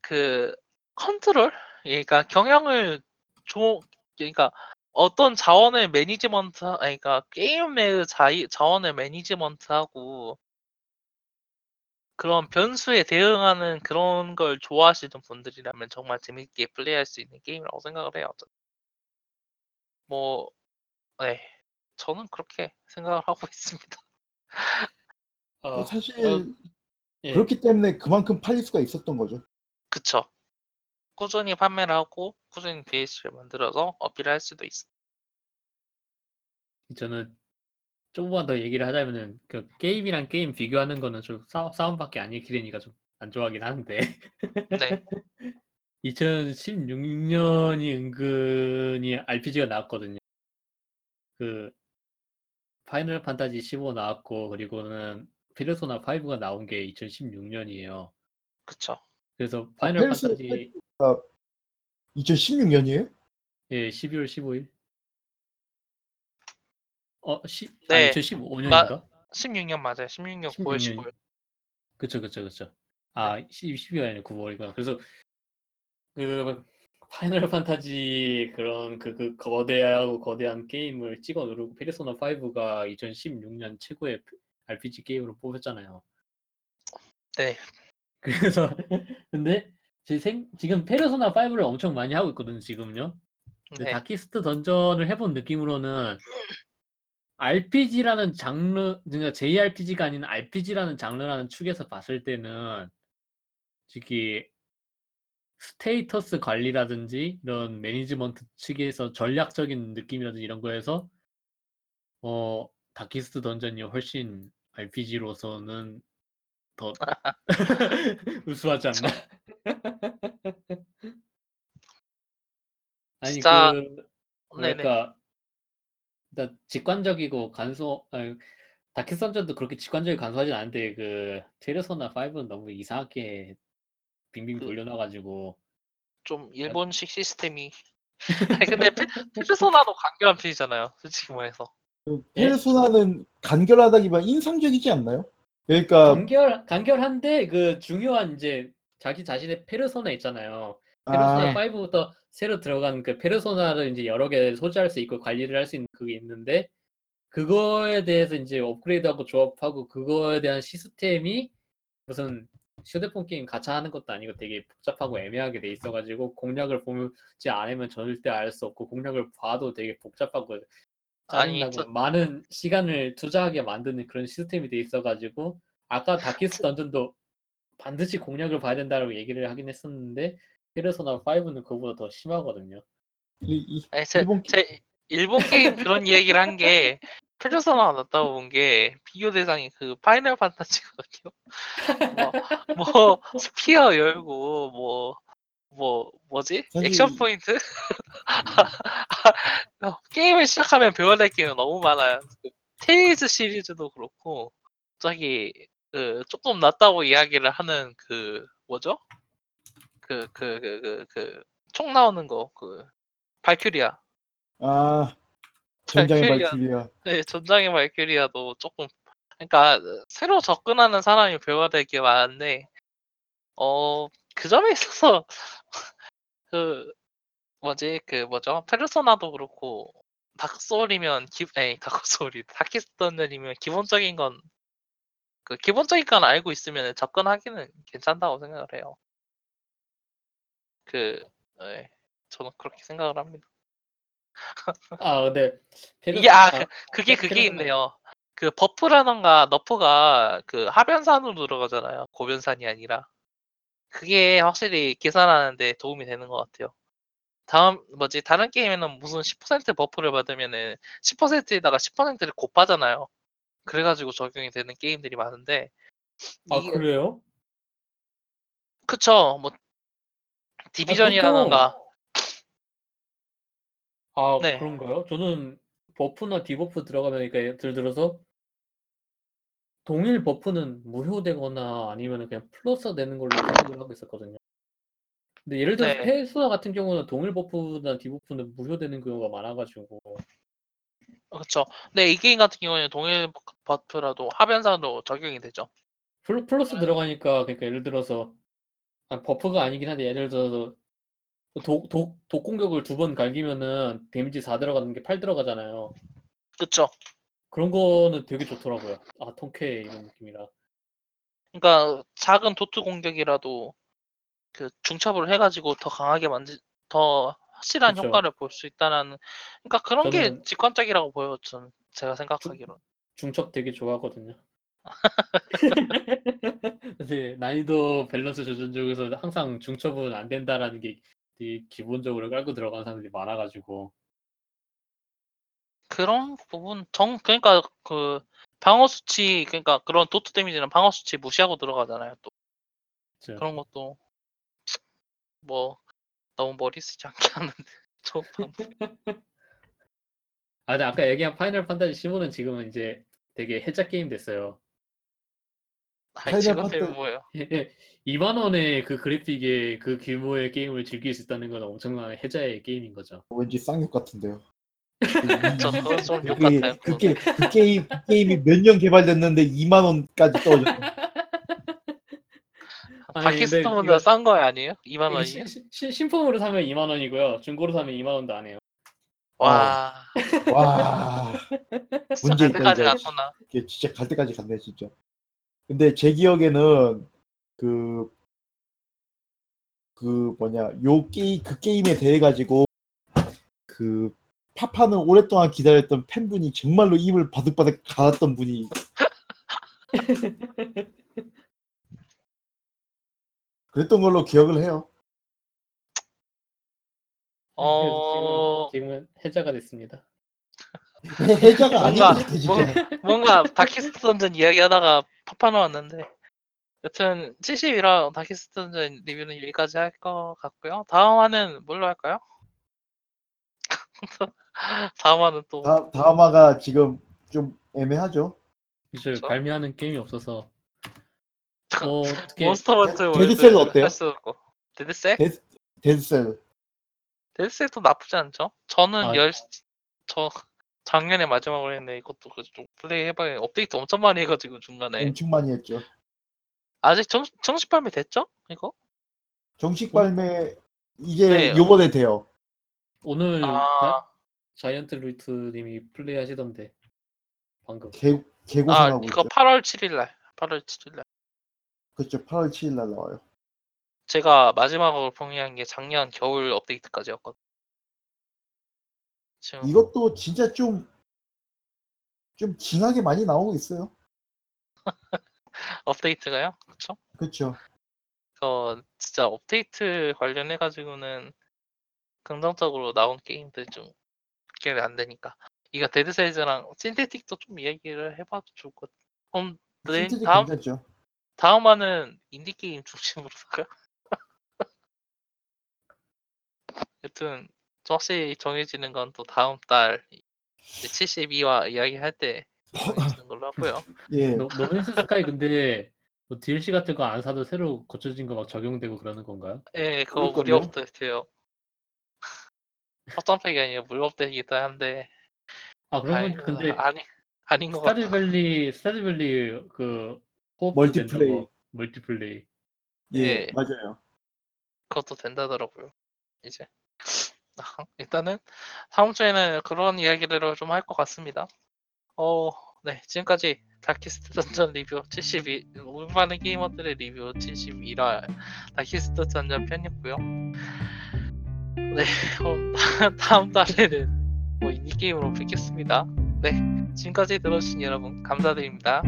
[SPEAKER 1] 그 컨트롤, 그러니까 경영을 조, 그러니까 어떤 자원을 management, 아니, 그러니까 게임 내의 자, 자원을 management하고 그런 변수에 대응하는 그런 걸 좋아하시는 분들이라면 정말 재밌게 플레이할 수 있는 게임이라고 생각을 해요. 저는. 뭐, 네, 저는 그렇게 생각을 하고 있습니다.
[SPEAKER 3] 아,
[SPEAKER 2] 사실
[SPEAKER 3] 어, 예.
[SPEAKER 2] 그렇기 때문에 그만큼 팔릴 수가 있었던 거죠.
[SPEAKER 1] 그쵸? 꾸준히 판매를 하고 꾸준히 DLC를 만들어서 어필할 수도 있어.
[SPEAKER 3] 저는 조금만 더 얘기를 하자면은 그 게임이랑 게임 비교하는 거는 좀 싸, 싸움밖에 아닐 기되니까 좀 안 좋아하긴 하는데
[SPEAKER 1] 네.
[SPEAKER 3] 2016년이 은근히 RPG가 나왔거든요. 그 Final Fantasy 15 나왔고 그리고는 페르소나 5가 나온 게 2016년이에요.
[SPEAKER 1] 그쵸.
[SPEAKER 3] 그래서 Final Persona Fantasy
[SPEAKER 2] 2016년이에요?
[SPEAKER 3] 예, 12월 15일. 어, 시,
[SPEAKER 1] 네.
[SPEAKER 3] 아, 2015년인가?
[SPEAKER 1] 16년 맞아요. 16년 9월
[SPEAKER 3] 16년.
[SPEAKER 1] 15일.
[SPEAKER 3] 그쵸, 그쵸, 그쵸. 아, 12월 아니라 9월이구나. 그래서 그 Final Fantasy 그런 그, 그 거대하고 거대한 게임을 찍어 누르고 페르소나 5가 2016년 최고의 RPG 게임으로 뽑혔잖아요.
[SPEAKER 1] 네.
[SPEAKER 3] 그래서 근데 제 생, 지금 페르소나 5를 엄청 많이 하고 있거든요, 지금요. 근데
[SPEAKER 1] 네.
[SPEAKER 3] Darkest Dungeon을 해본 느낌으로는 RPG라는 장르, 그러니까 JRPG가 아닌 RPG라는 장르라는 축에서 봤을 때는 특히 status 관리라든지 이런 management 측에서 전략적인 느낌이라든지 이런 거에서 어 Darkest Dungeon이 훨씬 RPG로서는 더 우수하지 않나? 아니
[SPEAKER 1] 진짜-
[SPEAKER 3] 그
[SPEAKER 1] 네네.
[SPEAKER 3] 뭐랄까 일단 직관적이고 간소 아니, 다키스트 던전도 그렇게 직관적이고 간소하진 않은데 그 테레소나 5는 너무 이상하게 빙빙
[SPEAKER 1] 그-
[SPEAKER 3] 돌려놔가지고
[SPEAKER 1] 좀 일본식 시스템이. 아니 근데 페, 페르소나도 간결한 편이잖아요. 솔직히 말해서.
[SPEAKER 3] 예?
[SPEAKER 2] 페르소나는 간결하다기보다 인상적이지 않나요? 그러니까
[SPEAKER 3] 간결 간결한데 그 중요한 이제 자기 자신의 페르소나 있잖아요. 페르소나
[SPEAKER 2] 아,
[SPEAKER 3] 5부터 새로 들어간 그 페르소나를 이제 여러 개 소지할 수 있고 관리를 할 수 있는 그게 있는데 그거에 대해서 이제 업그레이드하고 조합하고 그거에 대한 시스템이 무슨 휴대폰 게임 가차 하는 것도 아니고 되게 복잡하고 애매하게 돼 있어가지고 공략을 보지 않으면 절대 알 수 없고 공략을 봐도 되게 복잡하고
[SPEAKER 1] 아니,
[SPEAKER 3] 짜증나고
[SPEAKER 1] 저-
[SPEAKER 3] 많은 시간을 투자하게 만드는 그런 시스템이 돼 있어가지고 아까 다키스 던전도 반드시 공략을 봐야 된다고 얘기를 하긴 했었는데 페르소나 5는 그거보다 더 심하거든요.
[SPEAKER 2] 이- 이-
[SPEAKER 1] 아니, 제,
[SPEAKER 2] 일본
[SPEAKER 1] 제 일본 게임 그런 이야기를 한 게 Persona가 낫다고 본 게 비교 대상이 그 Final Fantasy거든요. 뭐, 뭐 sphere 열고 뭐뭐 뭐지
[SPEAKER 2] 사실-
[SPEAKER 1] action point 어, 게임을 시작하면 배워야 될 게임이 너무 많아요. 그 Tales 시리즈도 그렇고 저기 그 조금 낫다고 이야기를 하는 그 뭐죠? 그 그 그 그 그 총 나오는 거 그 발큐리아
[SPEAKER 2] 아 전장의.
[SPEAKER 1] 발키리아 네, 전장의 발큐리아도 조금 그러니까 새로 접근하는 사람이 배워야 될 게 많은데 어 그 점에 있어서 그 뭐지 그 뭐죠 페르소나도 그렇고 닥소울이면 기 에이 닥소울이 다키스턴들이면 기본적인 건 그 기본적인 건 알고 있으면 접근하기는 괜찮다고 생각을 해요. 그 네, 저는 그렇게 생각을 합니다.
[SPEAKER 3] 아 근데
[SPEAKER 1] 이게 아 그, 게 그게
[SPEAKER 3] Persona-
[SPEAKER 1] 있네요. 그 buff라던가 nerf가 그 합연산으로 들어가잖아요. 곱연산이 아니라. 그게 확실히 계산하는데 도움이 되는 것 같아요. 다음 뭐지 다른 게임에는 무슨 10% buff를 받으면은 10%에다가 10%를 곱하잖아요. 그래가지고 적용이 되는 게임들이 많은데
[SPEAKER 3] 아
[SPEAKER 1] 이게-
[SPEAKER 3] 그래요?
[SPEAKER 1] 그쵸 뭐 Division이라던가
[SPEAKER 3] 아
[SPEAKER 1] 네.
[SPEAKER 3] 그런가요? 저는 buff나 debuff 들어가면 그러니까 예를 들어서 동일 buff는 무효되거나 아니면 그냥 플러스 되는 걸로 생각을 하고 있었거든요. 근데 예를 들어서
[SPEAKER 1] 네.
[SPEAKER 3] 페르소나 같은 경우는 동일 buff나 debuff는 무효되는 경우가 많아가지고
[SPEAKER 1] 그쵸. 근데 이 게임 같은 경우에는 동일 buff라도 합연산으로 적용이 되죠.
[SPEAKER 3] 플러, 플러스 들어가니까 그러니까 예를 들어서 아, buff가 아니긴 한데 예를 들어서 독, 독, 독 공격을 두 번 갈기면은 damage 4 들어가는 게 8 들어가잖아요.
[SPEAKER 1] 그쵸.
[SPEAKER 3] 그런 거는 되게 좋더라고요. 아 통쾌해 이런 느낌이라.
[SPEAKER 1] 그러니까 작은 dot 공격이라도 그 중첩을 해가지고 더 강하게 만들 더 확실한
[SPEAKER 3] 그쵸.
[SPEAKER 1] 효과를 볼 수 있다라는 그러니까 그런 게
[SPEAKER 3] 저는-
[SPEAKER 1] 직관적이라고 보여요. 전 제가 생각하기로.
[SPEAKER 3] 중첩 되게 좋아하거든요. 근데 난이도 밸런스 조절 중에서 항상 중첩은 안 된다라는 게 되게 기본적으로 깔고 들어가는 사람들이 많아가지고
[SPEAKER 1] 그런 부분 정 그러니까 그 방어 수치 그러니까 그런 도트 데미지는 방어 수치 무시하고 들어가잖아요. 또
[SPEAKER 3] 그쵸.
[SPEAKER 1] 그런 것도 뭐 너무 머리 쓰지 않게 하는데 저
[SPEAKER 3] 아, 근데 아까 얘기한 Final Fantasy 15는 지금은 이제 되게 혜자 게임 됐어요.
[SPEAKER 1] 아이
[SPEAKER 2] Fanta-
[SPEAKER 1] 뭐예요?
[SPEAKER 3] 2만 원에 그 그래픽에 그 규모의 게임을 즐길 수 있다는 건 엄청난 혜자의 게임인 거죠.
[SPEAKER 2] 왠지 쌍욕 같은데요.
[SPEAKER 1] 저 그건 쌍욕
[SPEAKER 2] 그,
[SPEAKER 1] 같아요.
[SPEAKER 2] 그, 게, 그 게임 그 게임이 몇 년 개발됐는데 2만 원까지 떨어졌어.
[SPEAKER 1] 바키스톤보다 싼 거야 아니에요? 2만 원이?
[SPEAKER 3] 시, 시, 시- 신품으로 사면 2만 원이고요. 중고로 사면 2만 원도 안 해요.
[SPEAKER 1] 와
[SPEAKER 2] 와
[SPEAKER 1] 진짜
[SPEAKER 2] 문제
[SPEAKER 1] 갈
[SPEAKER 2] 있다,
[SPEAKER 1] 때까지. 갔구나.
[SPEAKER 2] 이게 진짜 갈 때까지 갔네 진짜. 근데 제 기억에는 그, 그 뭐냐, 요 게임, 그 게임에 대해 가지고 그 파파는 오랫동안 기다렸던 팬분이 정말로 입을 바득바득 갈았던 분이 그랬던 걸로 기억을 해요.
[SPEAKER 1] 어
[SPEAKER 3] 지금은, 지금은 해자가 됐습니다.
[SPEAKER 2] 해자가
[SPEAKER 1] 뭔가-
[SPEAKER 2] 것 같아 진짜.
[SPEAKER 1] 뭔가 다키스트 던전 이야기 하다가 파파 나왔는데 여튼 70이라 다키스트 던전 리뷰는 여기까지 할 것 같고요. 다음 화는 뭘로 할까요? 다음 화는 또
[SPEAKER 2] 다, 다마가 지금 좀 애매하죠.
[SPEAKER 3] 이제
[SPEAKER 1] 그쵸?
[SPEAKER 3] 발매하는 게임이 없어서 어, 어떻게
[SPEAKER 1] 몬스터 헌트
[SPEAKER 2] 데드셀은
[SPEAKER 1] 월드
[SPEAKER 2] 어때요?
[SPEAKER 1] 데드셀?
[SPEAKER 2] 데드셀.
[SPEAKER 1] 데드셀도 나쁘지 않죠? 저는
[SPEAKER 3] 아.
[SPEAKER 1] 열 저 작년에 마지막으로 했는데 이것도 그좀 플레이 해봐야 업데이트 엄청 많이 해가지고 중간에
[SPEAKER 2] 엄청 많이 했죠.
[SPEAKER 1] 아직 정, 정식 발매 됐죠? 이거?
[SPEAKER 2] 정식 발매 이제
[SPEAKER 1] 네.
[SPEAKER 2] 요번에 돼요.
[SPEAKER 3] 오늘
[SPEAKER 1] 아,
[SPEAKER 3] 자, 이언트 루이트님이 플레이 하시던데 방금
[SPEAKER 2] 개,
[SPEAKER 1] 아
[SPEAKER 2] 개고생하고
[SPEAKER 1] 이거
[SPEAKER 2] 있죠.
[SPEAKER 1] 8월 7일날 8월 7일날
[SPEAKER 2] 그렇죠. 8월 7일 날 나와요.
[SPEAKER 1] 제가 마지막으로 동의한 게 작년 겨울 업데이트까지였거든요. 지금
[SPEAKER 2] 이것도 진짜 좀, 좀 징하게 많이 나오고 있어요.
[SPEAKER 1] 업데이트가요? 그쵸?
[SPEAKER 2] 그렇죠.
[SPEAKER 1] 저 진짜 업데이트 관련해 가지고는 긍정적으로 나온 게임들 좀 기억이 안 되니까 이거 Dead Cells랑 Synthetik도 좀 이야기를 해봐도 좋을 것 같아요. 그럼 네,
[SPEAKER 2] Synthetik
[SPEAKER 1] 다음
[SPEAKER 2] 괜찮죠.
[SPEAKER 1] 다음 화는 인디 게임 중심으로 할까요? 여튼 좀 확실히 정해지는 건 또 다음 달 72화 이야기할 때 정해지는 걸로 하고요.
[SPEAKER 2] 예.
[SPEAKER 3] No, No Man's Sky 근데 뭐 DLC 같은 거 안 사도 새로 고쳐진 거 막 적용되고 그러는 건가요?
[SPEAKER 1] 예, 그거 무료
[SPEAKER 2] 그럴걸요?
[SPEAKER 1] 업데이트예요. 확장팩이 아니라 무료 업데이트이긴 한데
[SPEAKER 3] 아 그러면
[SPEAKER 1] 아니,
[SPEAKER 3] 근데
[SPEAKER 1] 아니 아닌 것 같아.
[SPEAKER 3] Stardew Valley Stardew Valley 그 multiplay. multiplay
[SPEAKER 2] 예,
[SPEAKER 1] 예.
[SPEAKER 2] 맞아요.
[SPEAKER 1] 그것도 된다더라고요. 이제 아, 일단은 다음 주에는 그런 이야기를 좀할 것 같습니다. 어, 네 지금까지 다키스트 던전 리뷰 72 올바른 게이머들의 리뷰 72라 다키스트 던전 편이었고요. 네, 그럼 다음 달에는 뭐 인디 게임으로 뵙겠습니다. 네, 지금까지 들어주신 여러분 감사드립니다.